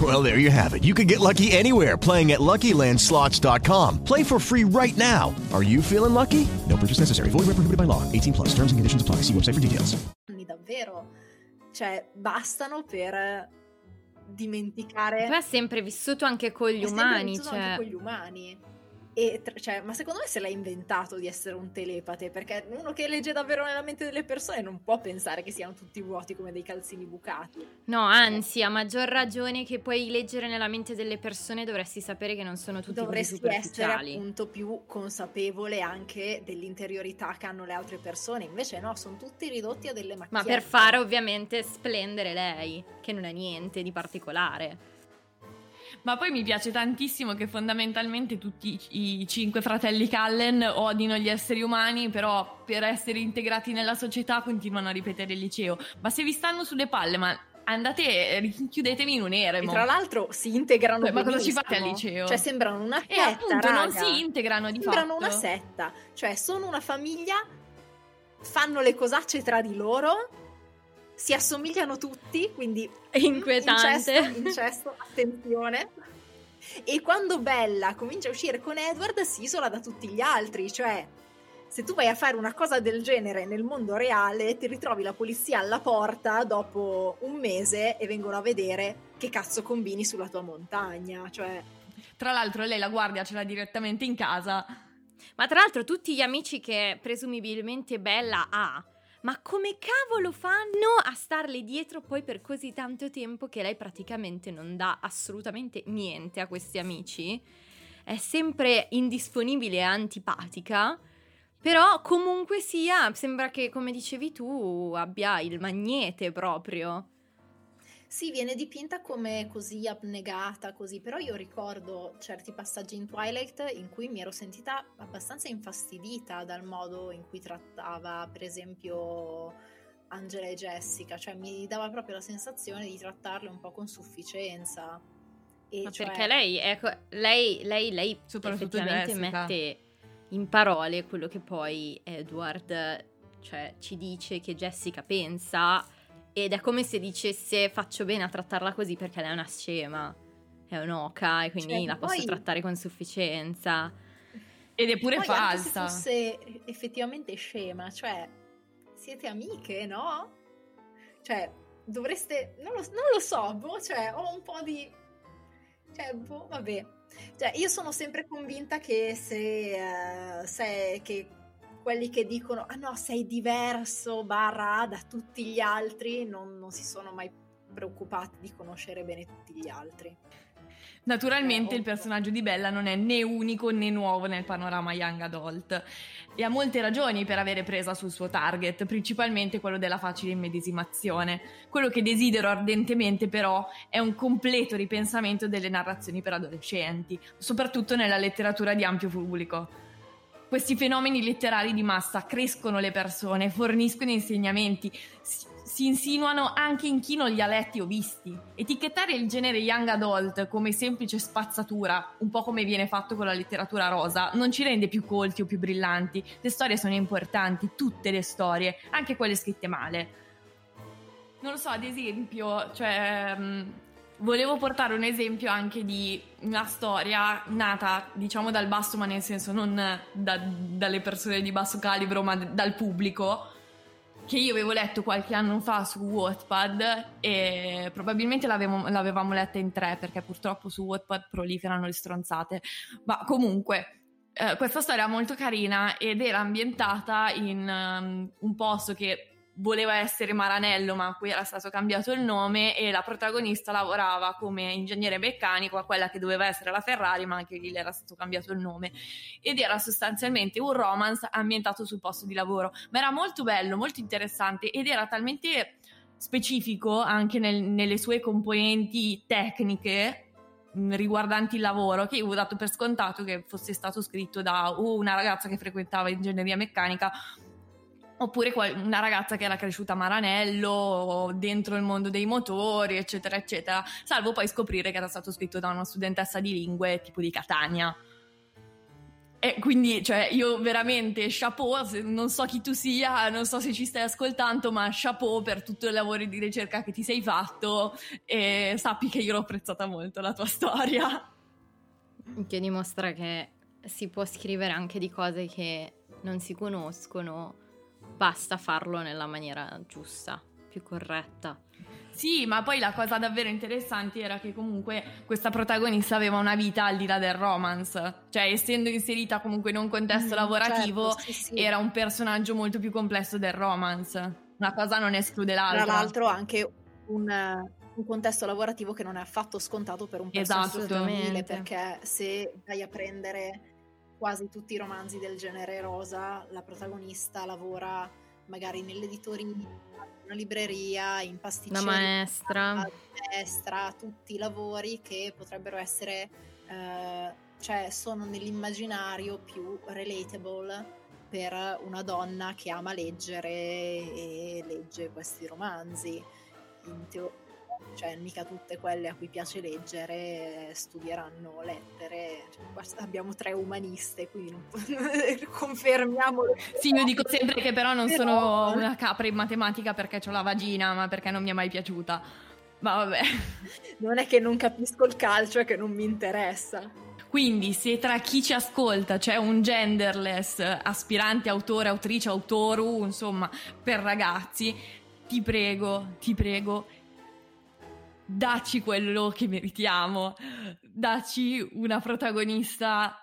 Well, there you have it. You can get lucky anywhere playing at LuckyLandSlots.com. Play for free right now. Are you feeling lucky? No purchase necessary. Void where prohibited by law. 18 plus. Terms and conditions apply. See website for details. Davvero. Cioè bastano per dimenticare... Poi ha sempre vissuto anche con gli umani, vissuto cioè... anche con gli umani. E, cioè, ma secondo me se l'ha inventato di essere un telepate, perché uno che legge davvero nella mente delle persone non può pensare che siano tutti vuoti come dei calzini bucati. No, anzi, a maggior ragione che puoi leggere nella mente delle persone dovresti sapere che non sono tutti così Dovresti essere superficiali. appunto più consapevole anche dell'interiorità che hanno le altre persone, invece no, sono tutti ridotti a delle Ma macchiette. per fare ovviamente splendere lei, che non è niente di particolare. Ma poi mi piace tantissimo che fondamentalmente tutti i cinque fratelli Cullen odino gli esseri umani, però per essere integrati nella società continuano a ripetere il liceo. Ma se vi stanno sulle palle, ma andate, eh, chiudetemi in un E eremo. tra l'altro si integrano Beh, ma cosa ci fate al liceo? Cioè sembrano una E setta, appunto non raga. si integrano di Sembrano fatto. una setta, cioè sono una famiglia, fanno le cosacce tra di loro, si assomigliano tutti, quindi Inquietante. Incesto, incesto, attenzione. E quando Bella comincia a uscire con Edward si isola da tutti gli altri, cioè se tu vai a fare una cosa del genere nel mondo reale, ti ritrovi la polizia alla porta dopo un mese e vengono a vedere che cazzo combini sulla tua montagna, cioè Tra l'altro lei la guardia ce l'ha direttamente in casa. Ma tra l'altro tutti gli amici che presumibilmente Bella ha, ma come cavolo fanno a starle dietro poi per così tanto tempo che lei praticamente non dà assolutamente niente a questi amici? È sempre indisponibile e antipatica. Però comunque sia, sembra che come dicevi tu abbia il magnete proprio. Sì, viene dipinta come così abnegata, così, però io ricordo certi passaggi in Twilight in cui mi ero sentita abbastanza infastidita dal modo in cui trattava, per esempio, Angela e Jessica, cioè mi dava proprio la sensazione di trattarle un po' con sufficienza. E Ma cioè- perché lei, ecco, lei, lei, lei Soprattutto effettivamente mette in parole quello che poi Edward cioè, ci dice che Jessica pensa ed è come se dicesse faccio bene a trattarla così perché lei è una scema, è un'oca e quindi Cioè, la posso poi- trattare con sufficienza. Ed è pure Poi anche se falsa. fosse effettivamente scema, cioè siete amiche, no? Cioè, dovreste, non lo, non lo so, boh, cioè, ho un po' di... Cioè, boh, vabbè. Cioè, io sono sempre convinta che se, eh, se- che quelli che dicono, ah no, sei diverso, barra, da tutti gli altri, non, non si sono mai preoccupati di conoscere bene tutti gli altri. Naturalmente il personaggio di Bella non è né unico né nuovo nel panorama young adult e ha molte ragioni per avere presa sul suo target, principalmente quello della facile immedesimazione. Quello che desidero ardentemente però è un completo ripensamento delle narrazioni per adolescenti, soprattutto nella letteratura di ampio pubblico. Questi fenomeni letterari di massa crescono le persone, forniscono insegnamenti, si, si insinuano anche in chi non li ha letti o visti. Etichettare il genere young adult come semplice spazzatura, un po' come viene fatto con la letteratura rosa, non ci rende più colti o più brillanti. Le storie sono importanti, tutte le storie, anche quelle scritte male. Non lo so, ad esempio, cioè, mh, volevo portare un esempio anche di una storia nata, diciamo, dal basso, ma nel senso non da- dalle persone di basso calibro, ma dal pubblico, che io avevo letto qualche anno fa su Wattpad e probabilmente l'avevo- l'avevamo letta in tre, perché purtroppo su Wattpad proliferano le stronzate. Ma comunque, eh, questa storia è molto carina ed era ambientata in um, un posto che voleva essere Maranello, ma a cui era stato cambiato il nome e la protagonista lavorava come ingegnere meccanico a quella che doveva essere la Ferrari, ma anche lì era stato cambiato il nome. Ed era sostanzialmente un romance ambientato sul posto di lavoro, ma era molto bello, molto interessante ed era talmente specifico anche nel- nelle sue componenti tecniche mh, riguardanti il lavoro che io avevo dato per scontato che fosse stato scritto da una ragazza che frequentava ingegneria meccanica oppure una ragazza che era cresciuta a Maranello dentro il mondo dei motori eccetera eccetera salvo poi scoprire che era stato scritto da una studentessa di lingue tipo di Catania e quindi, cioè, io veramente chapeau, non so chi tu sia, non so se ci stai ascoltando, ma chapeau per tutto il lavoro di ricerca che ti sei fatto e sappi che io l'ho apprezzata molto la tua storia. Che dimostra che si può scrivere anche di cose che non si conoscono, basta farlo nella maniera giusta, più corretta. Sì, ma poi la cosa davvero interessante era che comunque questa protagonista aveva una vita al di là del romance, cioè essendo inserita comunque in un contesto Mm, lavorativo certo, sì, sì. era un personaggio molto più complesso del romance. Una cosa non esclude l'altra. Tra l'altro anche un, un contesto lavorativo che non è affatto scontato per un personaggio Esatto. femminile, perché se vai a prendere quasi tutti i romanzi del genere rosa, la protagonista lavora magari nell'editoria, in una libreria, in Una pasticceria, maestra. maestra, tutti i lavori che potrebbero essere, eh, cioè sono nell'immaginario più relatable per una donna che ama leggere e legge questi romanzi. In teoria, cioè mica tutte quelle a cui piace leggere studieranno lettere. Cioè, abbiamo tre umaniste, quindi non confermiamo. Sì, io dico sempre che però non Però- sono una capra in matematica perché ho la vagina, ma perché non mi è mai piaciuta. Ma vabbè. Non è che non capisco il calcio, è che non mi interessa. Quindi, se tra chi ci ascolta c'è un genderless aspirante autore, autrice, autoru, insomma, per ragazzi, ti prego, ti prego, dacci quello che meritiamo. Dacci una protagonista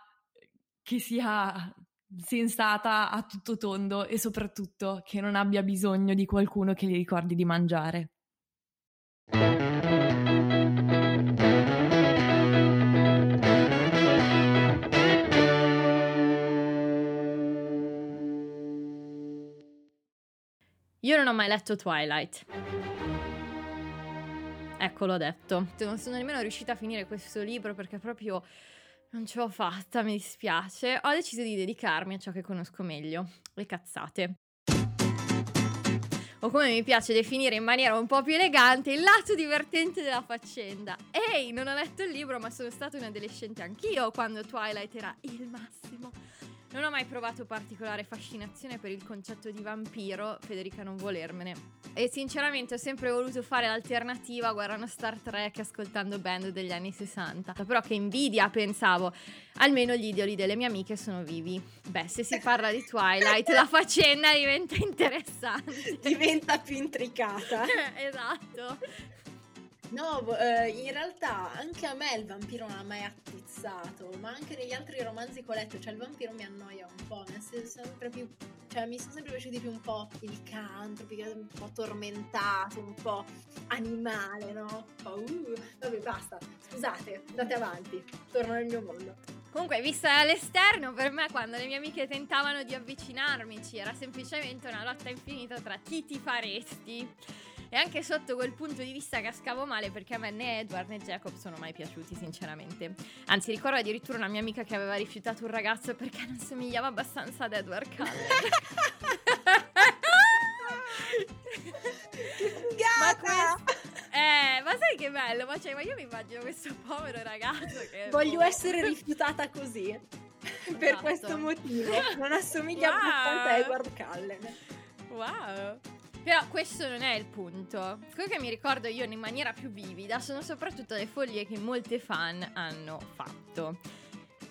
che sia sensata a tutto tondo e soprattutto che non abbia bisogno di qualcuno che gli ricordi di mangiare. Io non ho mai letto Twilight. Ecco l'ho detto. Non sono nemmeno riuscita a finire questo libro perché proprio non ce l'ho fatta, mi dispiace. Ho deciso di dedicarmi a ciò che conosco meglio, le cazzate. O come mi piace definire in maniera un po' più elegante, il lato divertente della faccenda. Ehi, non ho letto il libro, ma sono stata un adolescente anch'io quando Twilight era il massimo. Non ho mai provato particolare fascinazione per il concetto di vampiro, Federica non volermene. E sinceramente ho sempre voluto fare l'alternativa guardando Star Trek ascoltando band degli anni 60. Però che invidia, pensavo. Almeno gli idoli delle mie amiche sono vivi. Beh, se si parla di Twilight, la faccenda diventa interessante. Diventa più intricata. esatto. No, eh, in realtà anche a me il vampiro non ha mai attizzato, ma anche negli altri romanzi che ho letto, cioè il vampiro mi annoia un po', mi è sempre più, cioè mi sono sempre piaciuti più un po' il canto, un po' tormentato, un po' animale, no? Un uh, vabbè basta, scusate, andate avanti, torno nel mio mondo. Comunque, vista dall'esterno, per me quando le mie amiche tentavano di avvicinarmici era semplicemente una lotta infinita tra chi ti faresti. E anche sotto quel punto di vista cascavo male perché a me né Edward né Jacob sono mai piaciuti, sinceramente. Anzi, ricordo addirittura una mia amica che aveva rifiutato un ragazzo perché non somigliava abbastanza ad Edward Cullen. che figata! Eh, ma sai che bello? Ma, cioè, ma io mi immagino questo povero ragazzo che... Voglio essere rifiutata così. Esatto. Per questo motivo. Non assomiglia wow. abbastanza a Edward Cullen. Wow. Però questo non è il punto. Quello che mi ricordo io in maniera più vivida sono soprattutto le follie che molte fan hanno fatto.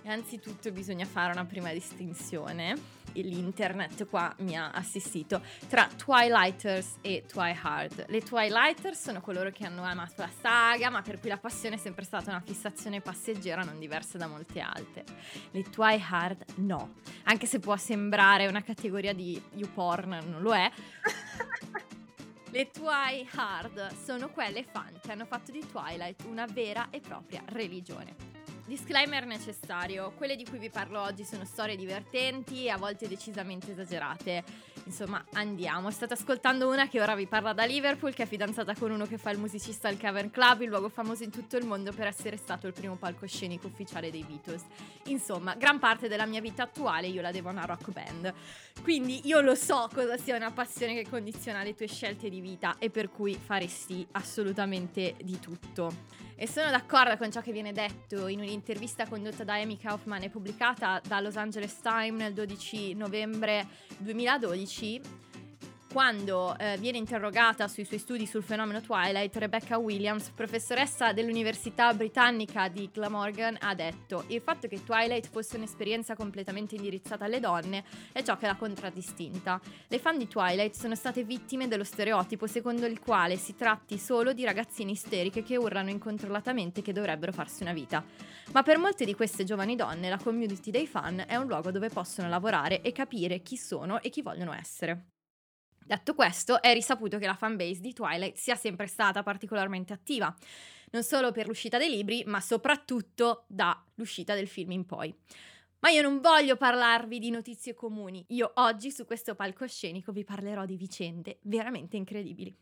Anzitutto bisogna fare una prima distinzione l'internet qua mi ha assistito tra Twilighters e Twihard. Le Twilighters sono coloro che hanno amato la saga, ma per cui la passione è sempre stata una fissazione passeggera non diversa da molte altre. Le Twihard no, anche se può sembrare una categoria di YouPorn, non lo è. Le Twihard sono quelle fan che hanno fatto di Twilight una vera e propria religione. Disclaimer necessario, quelle di cui vi parlo oggi sono storie divertenti e a volte decisamente esagerate. Insomma, andiamo. State ascoltando una che ora vi parla da Liverpool, che è fidanzata con uno che fa il musicista al Cavern Club, il luogo famoso in tutto il mondo per essere stato il primo palcoscenico ufficiale dei Beatles. Insomma, gran parte della mia vita attuale io la devo a una rock band. Quindi io lo so cosa sia una passione che condiziona le tue scelte di vita e per cui faresti assolutamente di tutto. E sono d'accordo con ciò che viene detto in un'intervista condotta da Amy Kaufman e pubblicata da Los Angeles Times nel 12 novembre 2012 quando eh, viene interrogata sui suoi studi sul fenomeno Twilight, Rebecca Williams, professoressa dell'Università Britannica di Glamorgan, ha detto: Il fatto che Twilight fosse un'esperienza completamente indirizzata alle donne è ciò che l'ha contraddistinta. Le fan di Twilight sono state vittime dello stereotipo secondo il quale si tratti solo di ragazzine isteriche che urlano incontrollatamente che dovrebbero farsi una vita. Ma per molte di queste giovani donne, la community dei fan è un luogo dove possono lavorare e capire chi sono e chi vogliono essere. Detto questo, è risaputo che la fanbase di Twilight sia sempre stata particolarmente attiva, non solo per l'uscita dei libri, ma soprattutto dall'uscita del film in poi. Ma io non voglio parlarvi di notizie comuni, io oggi su questo palcoscenico vi parlerò di vicende veramente incredibili.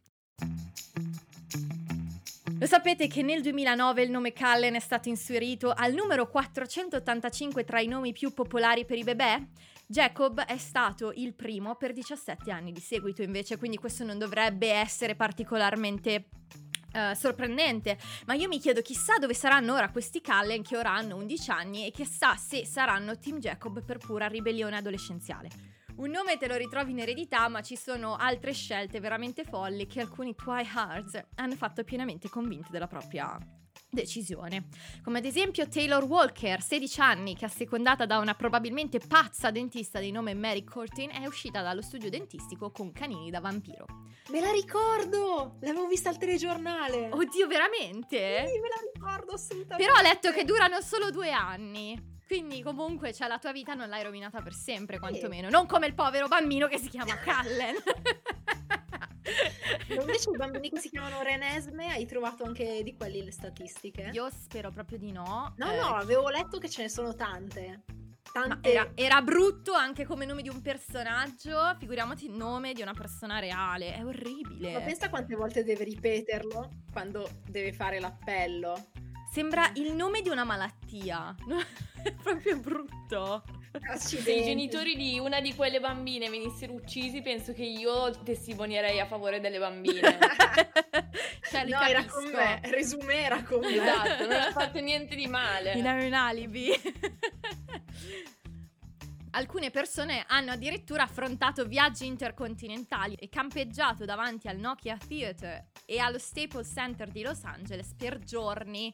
Lo sapete che nel 2009 il nome Cullen è stato inserito al numero 485 tra i nomi più popolari per i bebè? Jacob è stato il primo per 17 anni di seguito invece, quindi questo non dovrebbe essere particolarmente Uh, sorprendente, ma io mi chiedo chissà dove saranno ora questi Cullen che ora hanno 11 anni e chissà se saranno Team Jacob per pura ribellione adolescenziale. Un nome te lo ritrovi in eredità, ma ci sono altre scelte veramente folli che alcuni Twihards hanno fatto pienamente convinte della propria decisione. Come ad esempio Taylor Walker, 16 anni, che assecondata da una probabilmente pazza dentista di nome Mary Curtin, è uscita dallo studio dentistico con canini da vampiro. Me la ricordo! L'avevo vista al telegiornale! Oddio, veramente? Sì, me la ricordo assolutamente! Però ho letto che durano solo due anni. Quindi comunque cioè, la tua vita non l'hai rovinata per sempre, quantomeno. Non come il povero bambino che si chiama Cullen. Invece i bambini che si chiamano Renesme hai trovato anche di quelli le statistiche? Io spero proprio di no. No, eh... no, avevo letto che ce ne sono tante. tante... Era, era brutto anche come nome di un personaggio, figuriamoci il nome di una persona reale, è orribile. Ma pensa quante volte deve ripeterlo quando deve fare l'appello. Sembra il nome di una malattia, è proprio brutto. Se i genitori di una di quelle bambine venissero uccisi, penso che io testimonierei a favore delle bambine. cioè, no, era con me, resume era con me. Esatto, non ha fatto niente di male. In un alibi. Alcune persone hanno addirittura affrontato viaggi intercontinentali e campeggiato davanti al Nokia Theatre e allo Staples Center di Los Angeles per giorni,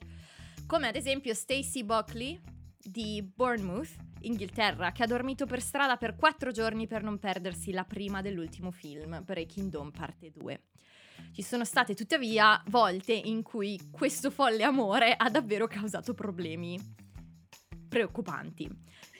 come ad esempio Stacey Buckley di Bournemouth, Inghilterra, che ha dormito per strada per quattro giorni per non perdersi la prima dell'ultimo film, Breaking Dawn parte 2. Ci sono state tuttavia volte in cui questo folle amore ha davvero causato problemi preoccupanti.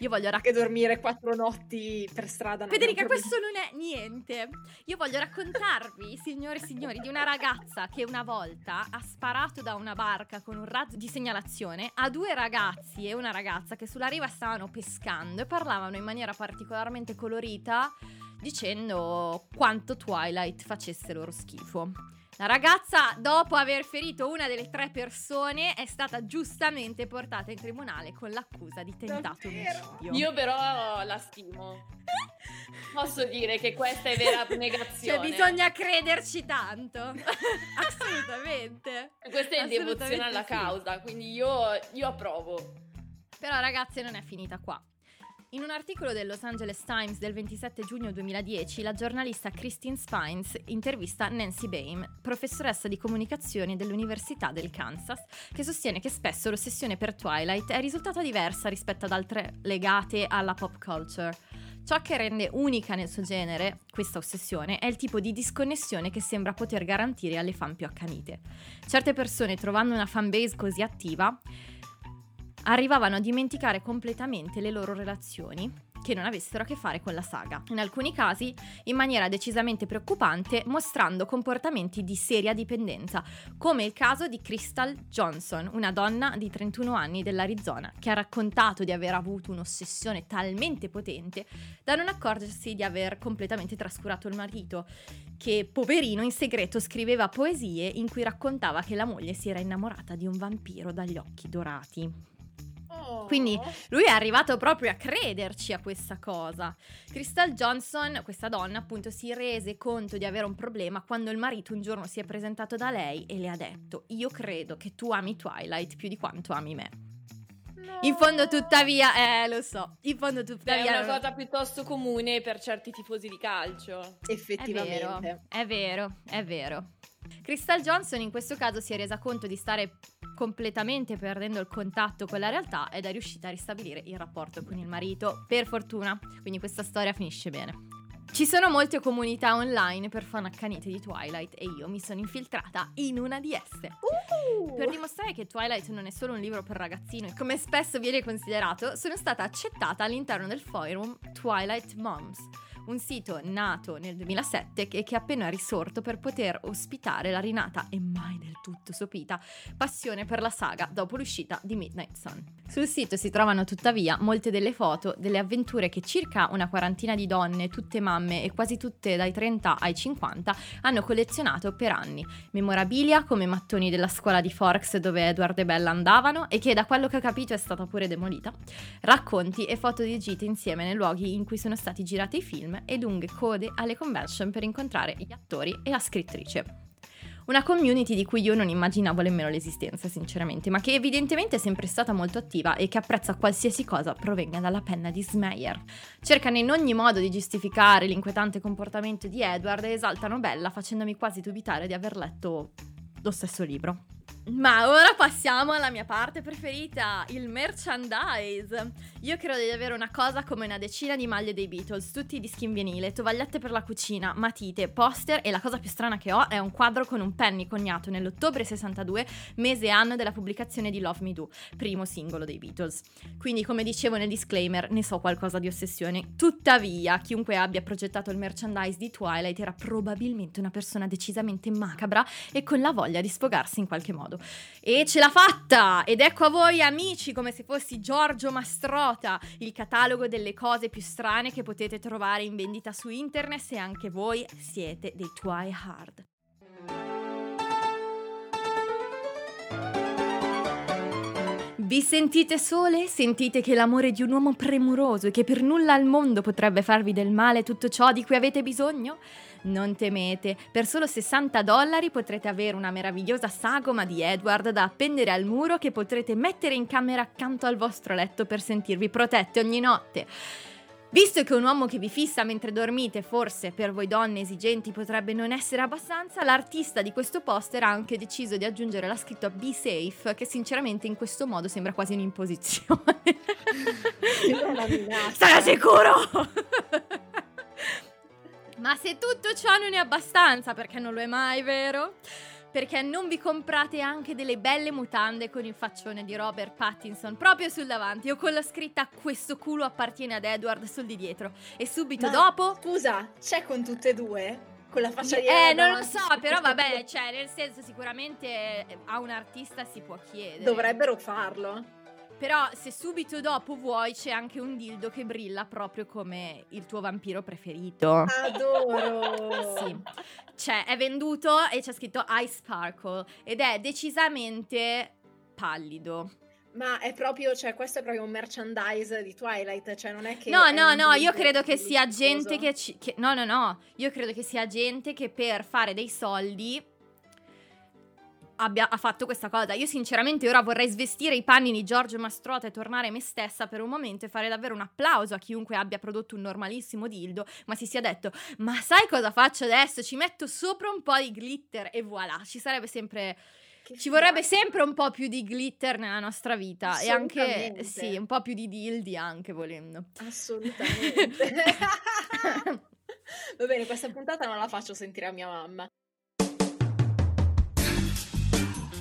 Io voglio raccontare. Che dormire quattro notti per strada. Non Federica, questo non è niente. Io voglio raccontarvi, signore e signori, di una ragazza che una volta ha sparato da una barca con un razzo di segnalazione a due ragazzi e una ragazza che sulla riva stavano pescando e parlavano in maniera particolarmente colorita dicendo quanto Twilight facesse loro schifo. La ragazza, dopo aver ferito una delle tre persone, è stata giustamente portata in tribunale con l'accusa di tentato omicidio. Io però la stimo. Posso dire che questa è vera abnegazione. Cioè, bisogna crederci tanto. Assolutamente. Questa è devozione alla sì. causa, quindi io, io approvo. Però, ragazzi, non è finita qua. In un articolo del Los Angeles Times del 27 giugno 2010, la giornalista Christine Spines intervista Nancy Bain, professoressa di comunicazione dell'Università del Kansas, che sostiene che spesso l'ossessione per Twilight è risultata diversa rispetto ad altre legate alla pop culture. Ciò che rende unica nel suo genere questa ossessione è il tipo di disconnessione che sembra poter garantire alle fan più accanite. Certe persone, trovando una fanbase così attiva, arrivavano a dimenticare completamente le loro relazioni che non avessero a che fare con la saga. In alcuni casi, in maniera decisamente preoccupante, mostrando comportamenti di seria dipendenza, come il caso di Crystal Johnson, una donna di 31 anni dell'Arizona, che ha raccontato di aver avuto un'ossessione talmente potente da non accorgersi di aver completamente trascurato il marito, che poverino in segreto scriveva poesie in cui raccontava che la moglie si era innamorata di un vampiro dagli occhi dorati. Quindi lui è arrivato proprio a crederci a questa cosa. Crystal Johnson, questa donna, appunto, si rese conto di avere un problema quando il marito un giorno si è presentato da lei e le ha detto: Io credo che tu ami Twilight più di quanto ami me. No. In fondo, tuttavia, eh, lo so. In fondo, tuttavia. È una cosa piuttosto comune per certi tifosi di calcio. Effettivamente. È vero, è vero. È vero. Crystal Johnson in questo caso si è resa conto di stare completamente perdendo il contatto con la realtà ed è riuscita a ristabilire il rapporto con il marito, per fortuna. Quindi questa storia finisce bene. Ci sono molte comunità online per fan accanite di Twilight e io mi sono infiltrata in una di esse. Uh! Per dimostrare che Twilight non è solo un libro per ragazzino, come spesso viene considerato, sono stata accettata all'interno del forum Twilight Moms un sito nato nel 2007 e che è appena risorto per poter ospitare la rinata e mai del tutto sopita passione per la saga dopo l'uscita di Midnight Sun. Sul sito si trovano tuttavia molte delle foto delle avventure che circa una quarantina di donne, tutte mamme e quasi tutte dai 30 ai 50, hanno collezionato per anni. Memorabilia come mattoni della scuola di Forks dove Edward e Bella andavano e che da quello che ho capito è stata pure demolita. Racconti e foto di gite insieme nei luoghi in cui sono stati girati i film e lunghe code alle convention per incontrare gli attori e la scrittrice. Una community di cui io non immaginavo nemmeno l'esistenza, sinceramente, ma che evidentemente è sempre stata molto attiva e che apprezza qualsiasi cosa provenga dalla penna di Smeyer. Cercano in ogni modo di giustificare l'inquietante comportamento di Edward e esaltano Bella facendomi quasi dubitare di aver letto lo stesso libro. Ma ora passiamo alla mia parte preferita, il merchandise. Io credo di avere una cosa come una decina di maglie dei Beatles, tutti i dischi in vinile, tovagliette per la cucina, matite, poster e la cosa più strana che ho è un quadro con un penny coniato nell'ottobre 62, mese e anno della pubblicazione di Love Me Do, primo singolo dei Beatles. Quindi, come dicevo nel disclaimer, ne so qualcosa di ossessione. Tuttavia, chiunque abbia progettato il merchandise di Twilight era probabilmente una persona decisamente macabra e con la voglia di sfogarsi in qualche modo. Sbagliato. E ce l'ha fatta! Ed ecco a voi amici come se fossi Giorgio Mastrota, il catalogo delle cose più strane che potete trovare in vendita su internet se anche voi siete dei Twi Hard. Vi sentite sole? Sentite che l'amore di un uomo premuroso e che per nulla al mondo potrebbe farvi del male tutto ciò di cui avete bisogno? Non temete, per solo 60 dollari potrete avere una meravigliosa sagoma di Edward da appendere al muro che potrete mettere in camera accanto al vostro letto per sentirvi protetti ogni notte. Visto che un uomo che vi fissa mentre dormite forse per voi donne esigenti potrebbe non essere abbastanza, l'artista di questo poster ha anche deciso di aggiungere la scritta Be Safe, che sinceramente in questo modo sembra quasi un'imposizione. Stai sicuro? Ma se tutto ciò non è abbastanza, perché non lo è mai, vero? Perché non vi comprate anche delle belle mutande con il faccione di Robert Pattinson proprio sul davanti o con la scritta questo culo appartiene ad Edward sul di dietro e subito Ma, dopo Scusa, c'è con tutte e due? Con la faccia di Eh, non lo so, però vabbè, cioè nel senso sicuramente a un artista si può chiedere. Dovrebbero farlo. Però se subito dopo vuoi c'è anche un dildo che brilla proprio come il tuo vampiro preferito. Adoro. Sì. Cioè, è venduto e c'è scritto I Sparkle ed è decisamente pallido. Ma è proprio, cioè, questo è proprio un merchandise di Twilight, cioè non è che... No, è no, no, io credo che sia gente che, ci- che- No, no, no. Io credo che sia gente che per fare dei soldi abbia, ha fatto questa cosa. Io sinceramente ora vorrei svestire i panni di Giorgio Mastrota e tornare me stessa per un momento e fare davvero un applauso a chiunque abbia prodotto un normalissimo dildo, ma si sia detto, ma sai cosa faccio adesso? Ci metto sopra un po' di glitter e voilà, ci sarebbe sempre... Ci vorrebbe sempre un po' più di glitter nella nostra vita e anche, sì, un po' più di dildi anche volendo. Assolutamente. Va bene, questa puntata non la faccio sentire a mia mamma.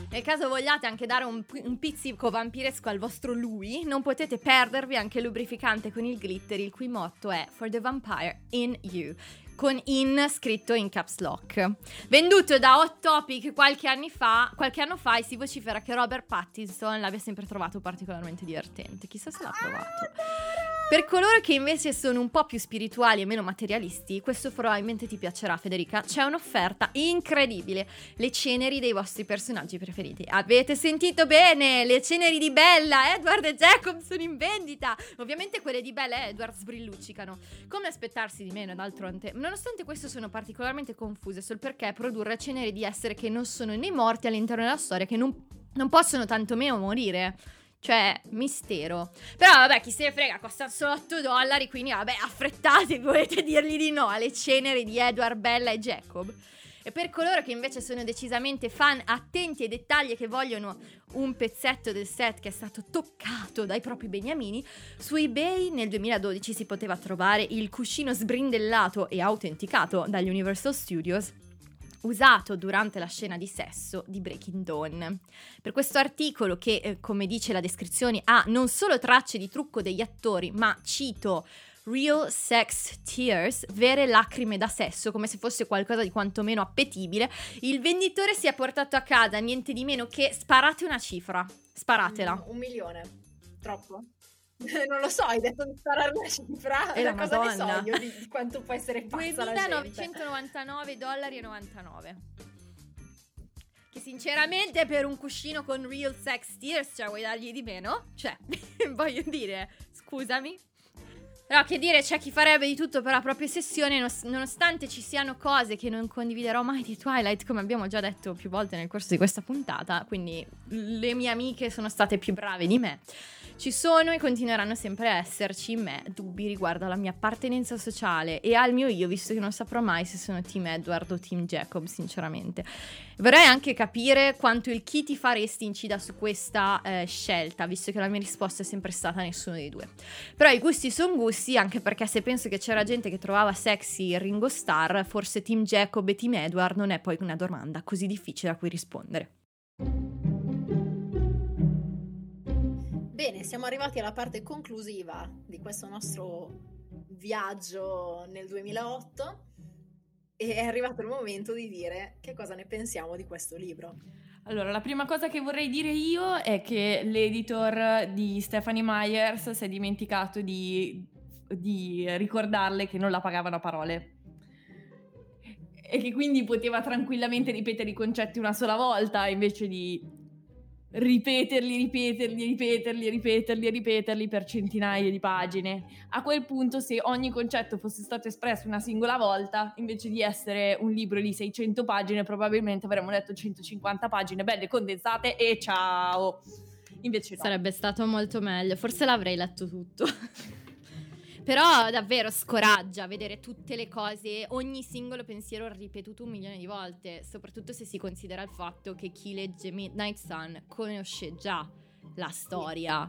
Nel caso vogliate anche dare un, un pizzico vampiresco al vostro lui, non potete perdervi anche il lubrificante con il glitter, il cui motto è For the Vampire in You. Con in scritto in caps lock. Venduto da Hot Topic qualche, anni fa, qualche anno fa e si vocifera che Robert Pattinson l'abbia sempre trovato particolarmente divertente. Chissà se l'ha provato. Per coloro che invece sono un po' più spirituali e meno materialisti, questo probabilmente ti piacerà Federica, c'è un'offerta incredibile, le ceneri dei vostri personaggi preferiti. Avete sentito bene? Le ceneri di Bella, Edward e Jacob sono in vendita! Ovviamente quelle di Bella e Edward sbrilluccicano. Come aspettarsi di meno d'altronde? Nonostante questo sono particolarmente confuse sul perché produrre ceneri di essere che non sono né morti all'interno della storia che non, non possono tantomeno morire. Cioè, mistero. Però vabbè, chi se ne frega, costano solo 8 dollari, quindi vabbè, affrettatevi, volete dirgli di no alle ceneri di Edward, Bella e Jacob. E per coloro che invece sono decisamente fan attenti ai dettagli e che vogliono un pezzetto del set che è stato toccato dai propri beniamini, su eBay nel 2012 si poteva trovare il cuscino sbrindellato e autenticato dagli Universal Studios usato durante la scena di sesso di Breaking Dawn. Per questo articolo che, eh, come dice la descrizione, ha non solo tracce di trucco degli attori, ma cito Real sex tears, vere lacrime da sesso, come se fosse qualcosa di quantomeno appetibile. Il venditore si è portato a casa niente di meno che sparate una cifra. Sparatela. Mm, un milione. Troppo? non lo so, hai detto di sparare una cifra. E la cosa ne Madonna. so io di, quanto può essere pazza la gente? 2999 dollari e 99. Che sinceramente per un cuscino con real sex tears, cioè vuoi dargli di meno? Cioè, voglio dire, scusami. Però che dire, c'è chi farebbe di tutto per la propria sessione, nos- nonostante ci siano cose che non condividerò mai di Twilight, come abbiamo già detto più volte nel corso di questa puntata, quindi le mie amiche sono state più brave di me. Ci sono e continueranno sempre a esserci in me dubbi riguardo alla mia appartenenza sociale e al mio io, visto che non saprò mai se sono team Edward o team Jacob, sinceramente. Vorrei anche capire quanto il chi ti faresti incida su questa eh, scelta, visto che la mia risposta è sempre stata nessuno dei due. Però i gusti sono gusti, anche perché se penso che c'era gente che trovava sexy Ringo Starr, forse team Jacob e team Edward non è poi una domanda così difficile a cui rispondere. Bene, siamo arrivati alla parte conclusiva di questo nostro viaggio nel 2008 e è arrivato il momento di dire che cosa ne pensiamo di questo libro. Allora, la prima cosa che vorrei dire io è che l'editor di Stephanie Myers si è dimenticato di, di ricordarle che non la pagavano a parole. E che quindi poteva tranquillamente ripetere i concetti una sola volta invece di ripeterli, ripeterli, ripeterli, ripeterli, ripeterli per centinaia di pagine. A quel punto, se ogni concetto fosse stato espresso una singola volta, invece di essere un libro di 600 pagine, probabilmente avremmo letto 150 pagine belle condensate e ciao. Invece no. Sarebbe stato molto meglio. Forse l'avrei letto tutto. Però davvero scoraggia vedere tutte le cose, ogni singolo pensiero ripetuto un milione di volte, soprattutto se si considera il fatto che chi legge Midnight Sun conosce già la storia.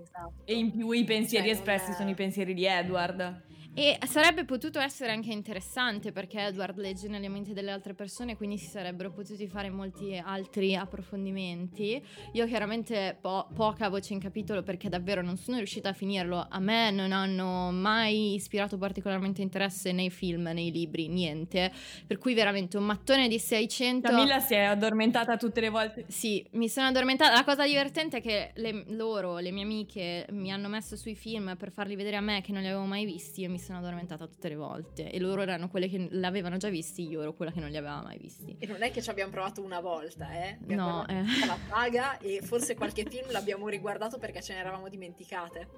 Esatto. E in più i pensieri Cioè, espressi è- sono i pensieri di Edward. E sarebbe potuto essere anche interessante perché Edward legge nelle menti delle altre persone, quindi si sarebbero potuti fare molti altri approfondimenti. Io chiaramente po- poca voce in capitolo perché davvero non sono riuscita a finirlo. A me non hanno mai ispirato particolarmente interesse nei film, nei libri, niente. Per cui veramente un mattone di 600... Camilla si è addormentata tutte le volte. Sì, mi sono addormentata. La cosa divertente è che le- loro, le mie amiche, mi hanno messo sui film per farli vedere a me che non li avevo mai visti e mi sono addormentata tutte le volte. E loro erano quelle che l'avevano già visti, io ero quella che non li aveva mai visti. E non è che ci abbiamo provato una volta, eh? No, Abbiamo provato eh. la saga e forse qualche film l'abbiamo riguardato perché ce ne eravamo dimenticate.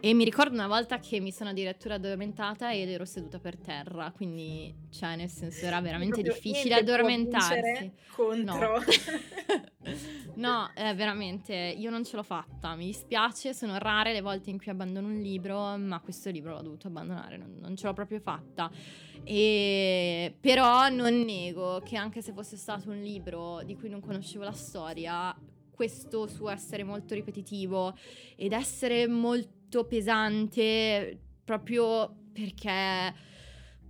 E mi ricordo una volta che mi sono addirittura addormentata ed ero seduta per terra, quindi, cioè, nel senso, era veramente difficile addormentarsi. Contro. No, eh, veramente, io non ce l'ho fatta, mi dispiace, sono rare le volte in cui abbandono un libro, ma questo libro l'ho dovuto abbandonare, non, non ce l'ho proprio fatta. E... Però non nego che anche se fosse stato un libro di cui non conoscevo la storia, questo suo essere molto ripetitivo ed essere molto pesante proprio perché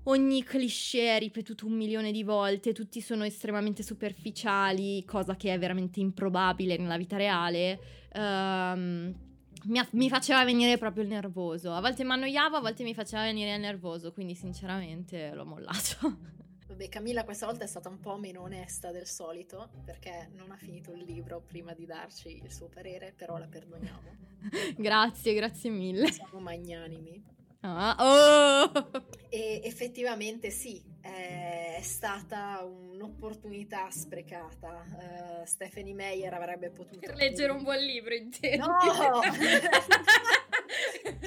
ogni cliché è ripetuto un milione di volte, tutti sono estremamente superficiali, cosa che è veramente improbabile nella vita reale. ehm, mi, mi faceva venire proprio il nervoso. A volte mi annoiavo, a volte mi faceva venire il nervoso, quindi sinceramente l'ho mollato. Vabbè, Camilla questa volta è stata un po' meno onesta del solito perché non ha finito il libro prima di darci il suo parere, però la perdoniamo. grazie, grazie mille. Siamo magnanimi. Ah, oh! E effettivamente sì, è stata un'opportunità sprecata. Eh, Stephanie Meyer avrebbe potuto... Per leggere un buon libro, intendo. No!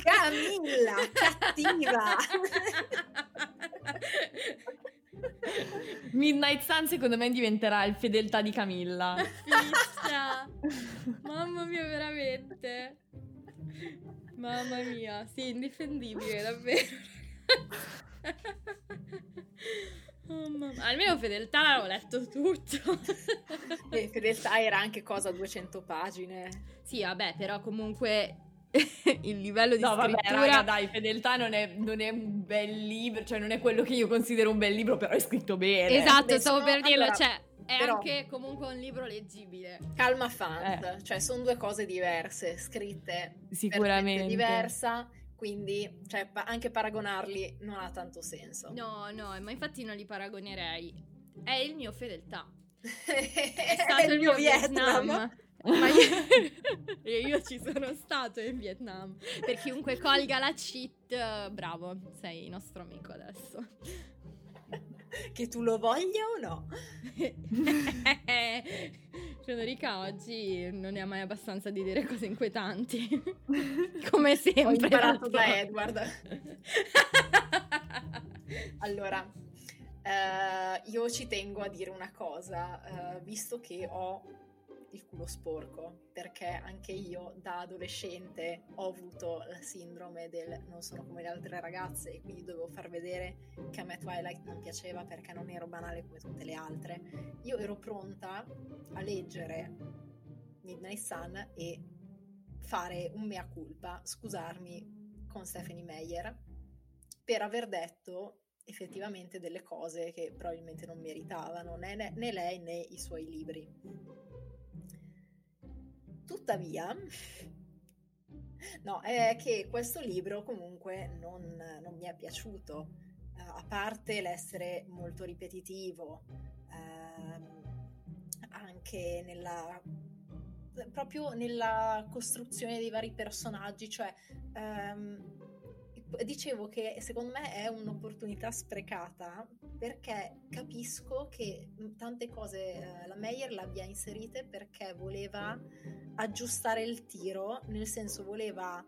Camilla, cattiva! Midnight Sun secondo me diventerà il fedeltà di Camilla. Fissa. Mamma mia, veramente. Mamma mia, sì, indifendibile, davvero. Oh. Almeno fedeltà l'avevo letto tutto. E fedeltà era anche cosa a 200 pagine. Sì, vabbè, però comunque il livello di No, vabbè, scrittura raga, dai, Fedeltà non è, non è un bel libro, cioè non è quello che io considero un bel libro, però è scritto bene. Esatto, Beh, stavo per dirlo, allora, cioè è però- anche comunque un libro leggibile. Calma font, cioè sono due cose diverse, scritte Sicuramente. diversa, quindi cioè, pa- anche paragonarli non ha tanto senso. No, no, ma infatti non li paragonerei. È il mio fedeltà. È stato il mio Vietnam. Ma io, e io ci sono stato in Vietnam. Per chiunque colga la cheat, bravo, sei nostro amico adesso. Che tu lo voglia o no? Federica oggi non ne ha mai abbastanza di dire cose inquietanti. Come sempre. Ho imparato da. Edward. allora, eh, io ci tengo a dire una cosa, eh, visto che ho il culo sporco, perché anche io da adolescente ho avuto la sindrome del non sono come le altre ragazze e quindi dovevo far vedere che a me Twilight non piaceva perché non ero banale come tutte le altre. Io ero pronta a leggere Midnight Sun e fare un mea culpa, scusarmi con Stephanie Meyer per aver detto effettivamente delle cose che probabilmente non meritavano né, né- lei né i suoi libri. Tuttavia, no, è che questo libro comunque non, non mi è piaciuto, Eh, a parte l'essere molto ripetitivo, ehm, anche nella proprio nella costruzione dei vari personaggi, cioè ehm, dicevo che secondo me è un'opportunità sprecata perché capisco che tante cose eh, la Meyer l'abbia inserite perché voleva aggiustare il tiro, nel senso voleva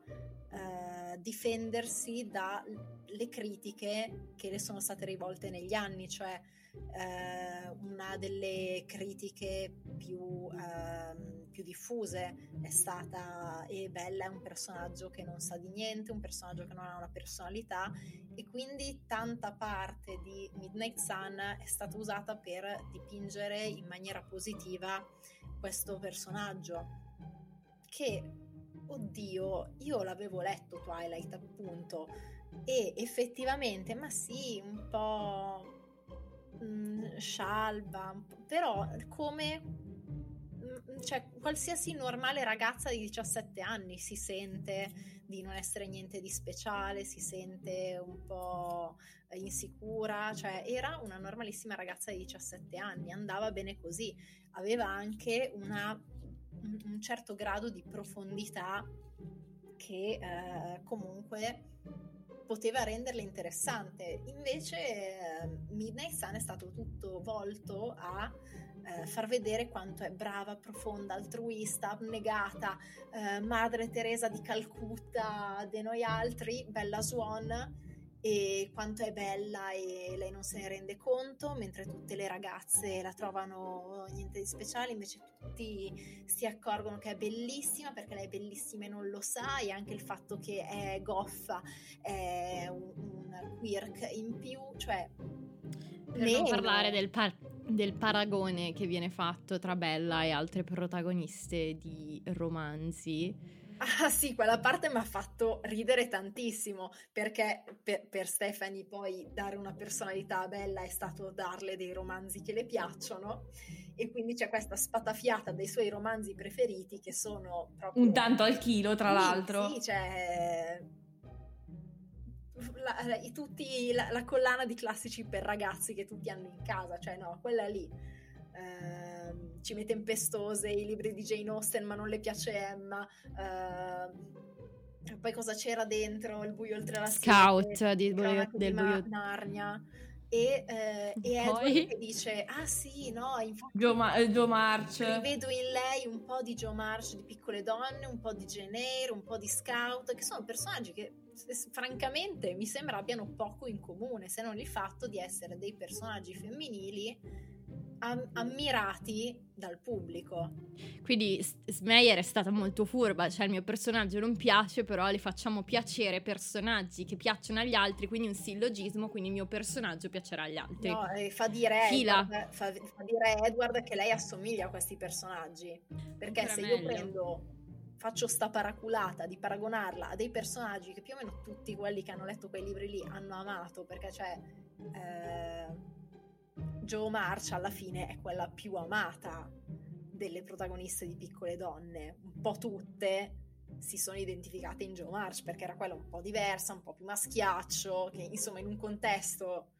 eh, difendersi dalle critiche che le sono state rivolte negli anni, cioè eh, una delle critiche più, eh, più, diffuse è stata e Bella è un personaggio che non sa di niente, un personaggio che non ha una personalità e quindi tanta parte di Midnight Sun è stata usata per dipingere in maniera positiva questo personaggio. Che oddio io l'avevo letto Twilight appunto e effettivamente ma sì un po' mh, scialba, però come cioè, qualsiasi normale ragazza di 17 anni si sente di non essere niente di speciale, si sente un po' insicura, cioè era una normalissima ragazza di 17 anni, andava bene così, aveva anche una, un, un certo grado di profondità che eh, comunque poteva renderla interessante. Invece eh, Midnight Sun è stato tutto volto a eh, far vedere quanto è brava, profonda, altruista, abnegata, eh, Madre Teresa di Calcutta, de noi altri, Bella Swan e quanto è bella e lei non se ne rende conto, mentre tutte le ragazze la trovano niente di speciale, invece tutti si accorgono che è bellissima perché lei è bellissima e non lo sa e anche il fatto che è goffa è un, un quirk in più, cioè... Per non parlare del, par- del paragone che viene fatto tra Bella e altre protagoniste di romanzi Ah sì, quella parte mi ha fatto ridere tantissimo perché per, per, Stephanie poi dare una personalità bella è stato darle dei romanzi che le piacciono e quindi c'è questa spatafiata dei suoi romanzi preferiti che sono proprio... Un tanto al chilo tra sì, l'altro. Sì, cioè... La, tutti, la, la collana di classici per ragazzi che tutti hanno in casa, cioè no, quella lì. Uh, Cime tempestose, i libri di Jane Austen, ma non le piace Emma. Uh, poi cosa c'era dentro? Il buio oltre la Scout sede, di buio, del buio. Narnia. E, eh, e Edward Poi? che dice: Ah, sì, no, infatti. Joe, Ma- eh, Joe March. Rivedo in lei un po' di Joe March di Piccole Donne, un po' di Jane Eyre, un po' di Scout, che sono personaggi che francamente mi sembra abbiano poco in comune, se non il fatto di essere dei personaggi femminili am- ammirati dal pubblico. Quindi Smeyer è stata molto furba, cioè il mio personaggio non piace, però le facciamo piacere personaggi che piacciono agli altri, quindi un sillogismo, quindi il mio personaggio piacerà agli altri. No, e fa dire. Edward, fa, fa dire Edward che lei assomiglia a questi personaggi. Perché Ancora se io prendo, faccio sta paraculata di paragonarla a dei personaggi che più o meno tutti quelli che hanno letto quei libri lì hanno amato, perché c'è eh, Joe March alla fine è quella più amata delle protagoniste di Piccole Donne, un po' tutte si sono identificate in Joe March perché era quella un po' diversa, un po' più maschiaccio, che insomma in un contesto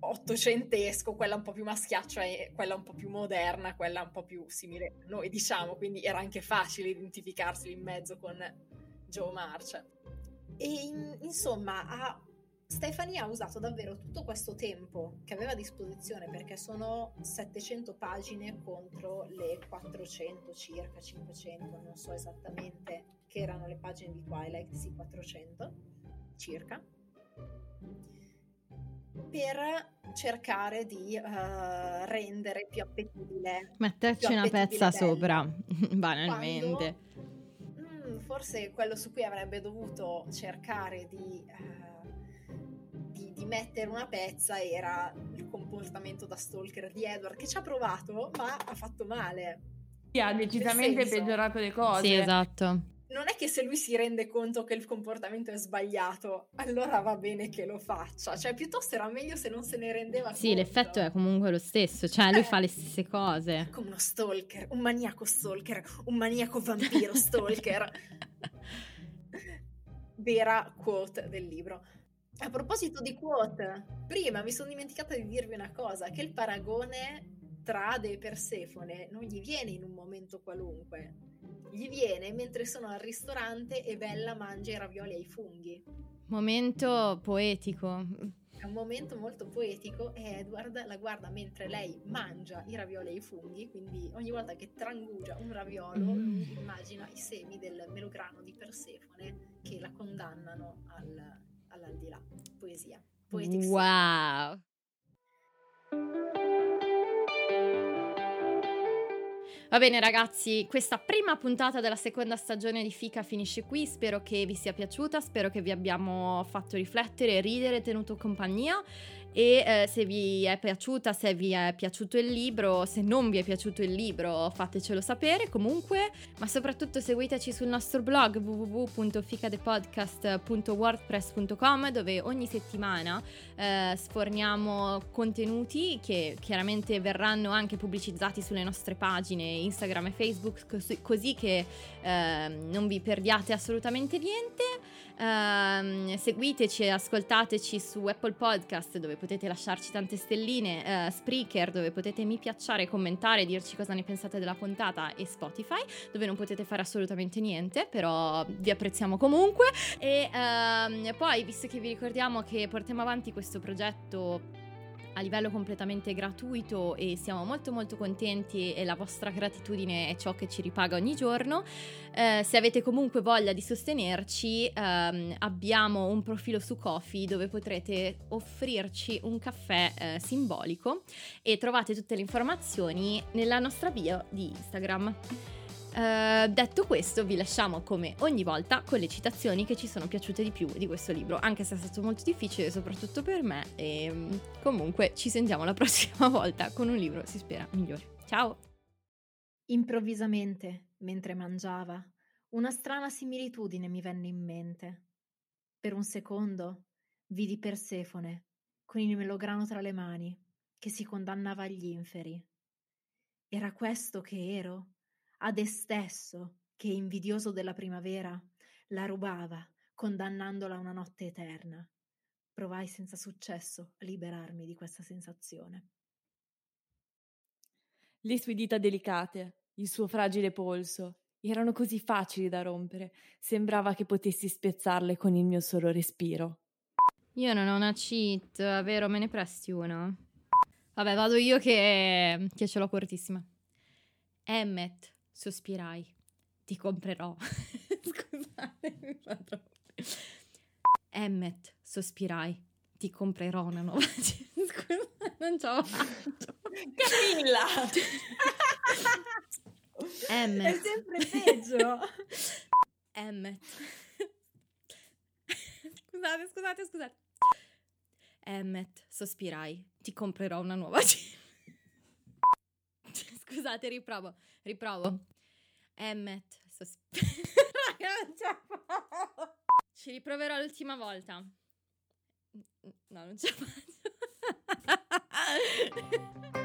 ottocentesco, quella un po' più maschiaccio e quella un po' più moderna, quella un po' più simile a noi, diciamo, quindi era anche facile identificarsi in mezzo con Joe March. E in- insomma, ha- Stephanie ha usato davvero tutto questo tempo che aveva a disposizione perché sono 700 pagine contro le 400 circa 500, non so esattamente che erano le pagine di Twilight, sì 400 circa per cercare di eh, rendere più appetibile Metterci più una appetibile pezza Bella. sopra, banalmente. Mm, forse quello su cui avrebbe dovuto cercare di, eh, di- di mettere una pezza era il comportamento da stalker di Edward, che ci ha provato, ma ha fatto male. Sì, ha decisamente peggiorato le cose. Sì, esatto. Non è che se lui si rende conto che il comportamento è sbagliato, allora va bene che lo faccia. Cioè, piuttosto era meglio se non se ne rendeva Sì, conto. l'effetto è comunque lo stesso, cioè lui fa le stesse cose. Come uno stalker, un maniaco stalker, un maniaco vampiro stalker. Vera quote del libro. A proposito di quote, prima mi sono dimenticata di dirvi una cosa, che il paragone trade Persefone non gli viene in un momento qualunque, gli viene mentre sono al ristorante e Bella mangia i ravioli ai funghi. Momento poetico. È un momento molto poetico e Edward la guarda mentre lei mangia i ravioli ai funghi, quindi ogni volta che trangugia un raviolo Mm. lui immagina i semi del melograno di Persefone che la condannano al, all'aldilà. Poesia. Poetic Wow. Va bene ragazzi, questa prima puntata della seconda stagione di Fica finisce qui, spero che vi sia piaciuta, spero che vi abbiamo fatto riflettere, ridere, tenuto compagnia e eh, se vi è piaciuta, se vi è piaciuto il libro, se non vi è piaciuto il libro fatecelo sapere. Comunque, ma soprattutto seguiteci sul nostro blog www.ficadepodcast.wordpress.com dove ogni settimana eh, sforniamo contenuti che chiaramente verranno anche pubblicizzati sulle nostre pagine Instagram e Facebook così, così che eh, non vi perdiate assolutamente niente. Ehm, seguiteci e ascoltateci su Apple Podcast dove potete lasciarci tante stelline, eh, Spreaker dove potete mi piacere, commentare, dirci cosa ne pensate della puntata e Spotify dove non potete fare assolutamente niente, però vi apprezziamo comunque. E ehm, poi, visto che vi ricordiamo che portiamo avanti questo progetto a livello completamente gratuito e siamo molto molto contenti e la vostra gratitudine è ciò che ci ripaga ogni giorno. Eh, se avete comunque voglia di sostenerci, ehm, abbiamo un profilo su Kofi dove potrete offrirci un caffè eh, simbolico e trovate tutte le informazioni nella nostra bio di Instagram. Eh, detto questo, vi lasciamo come ogni volta con le citazioni che ci sono piaciute di più di questo libro, anche se è stato molto difficile, soprattutto per me. E comunque ci sentiamo la prossima volta con un libro, si spera, migliore. Ciao! Improvvisamente, mentre mangiava, una strana similitudine mi venne in mente. Per un secondo vidi Persefone con il melograno tra le mani che si condannava agli inferi. Era questo che ero? Ade stesso, che invidioso della primavera, la rubava, condannandola a una notte eterna. Provai senza successo a liberarmi di questa sensazione. Le sue dita delicate, il suo fragile polso, erano così facili da rompere, sembrava che potessi spezzarle con il mio solo respiro. Io non ho una cheat, vero? Me ne presti una? Vabbè, vado io che, che ce l'ho cortissima. Emmet, sospirai. Ti comprerò. Scusate, mi fa troppo. Emmet, sospirai. Ti comprerò una nuova. Scusa, non ce l'ho fatto. Camilla! Emmet. È sempre peggio. Emmet. scusate, scusate, scusate. Emmet, sospirai. Ti comprerò una nuova. Scusate, riprovo. Riprovo. Mm. Emmet. Sosp- Ci riproverò l'ultima volta. No, non ce la faccio.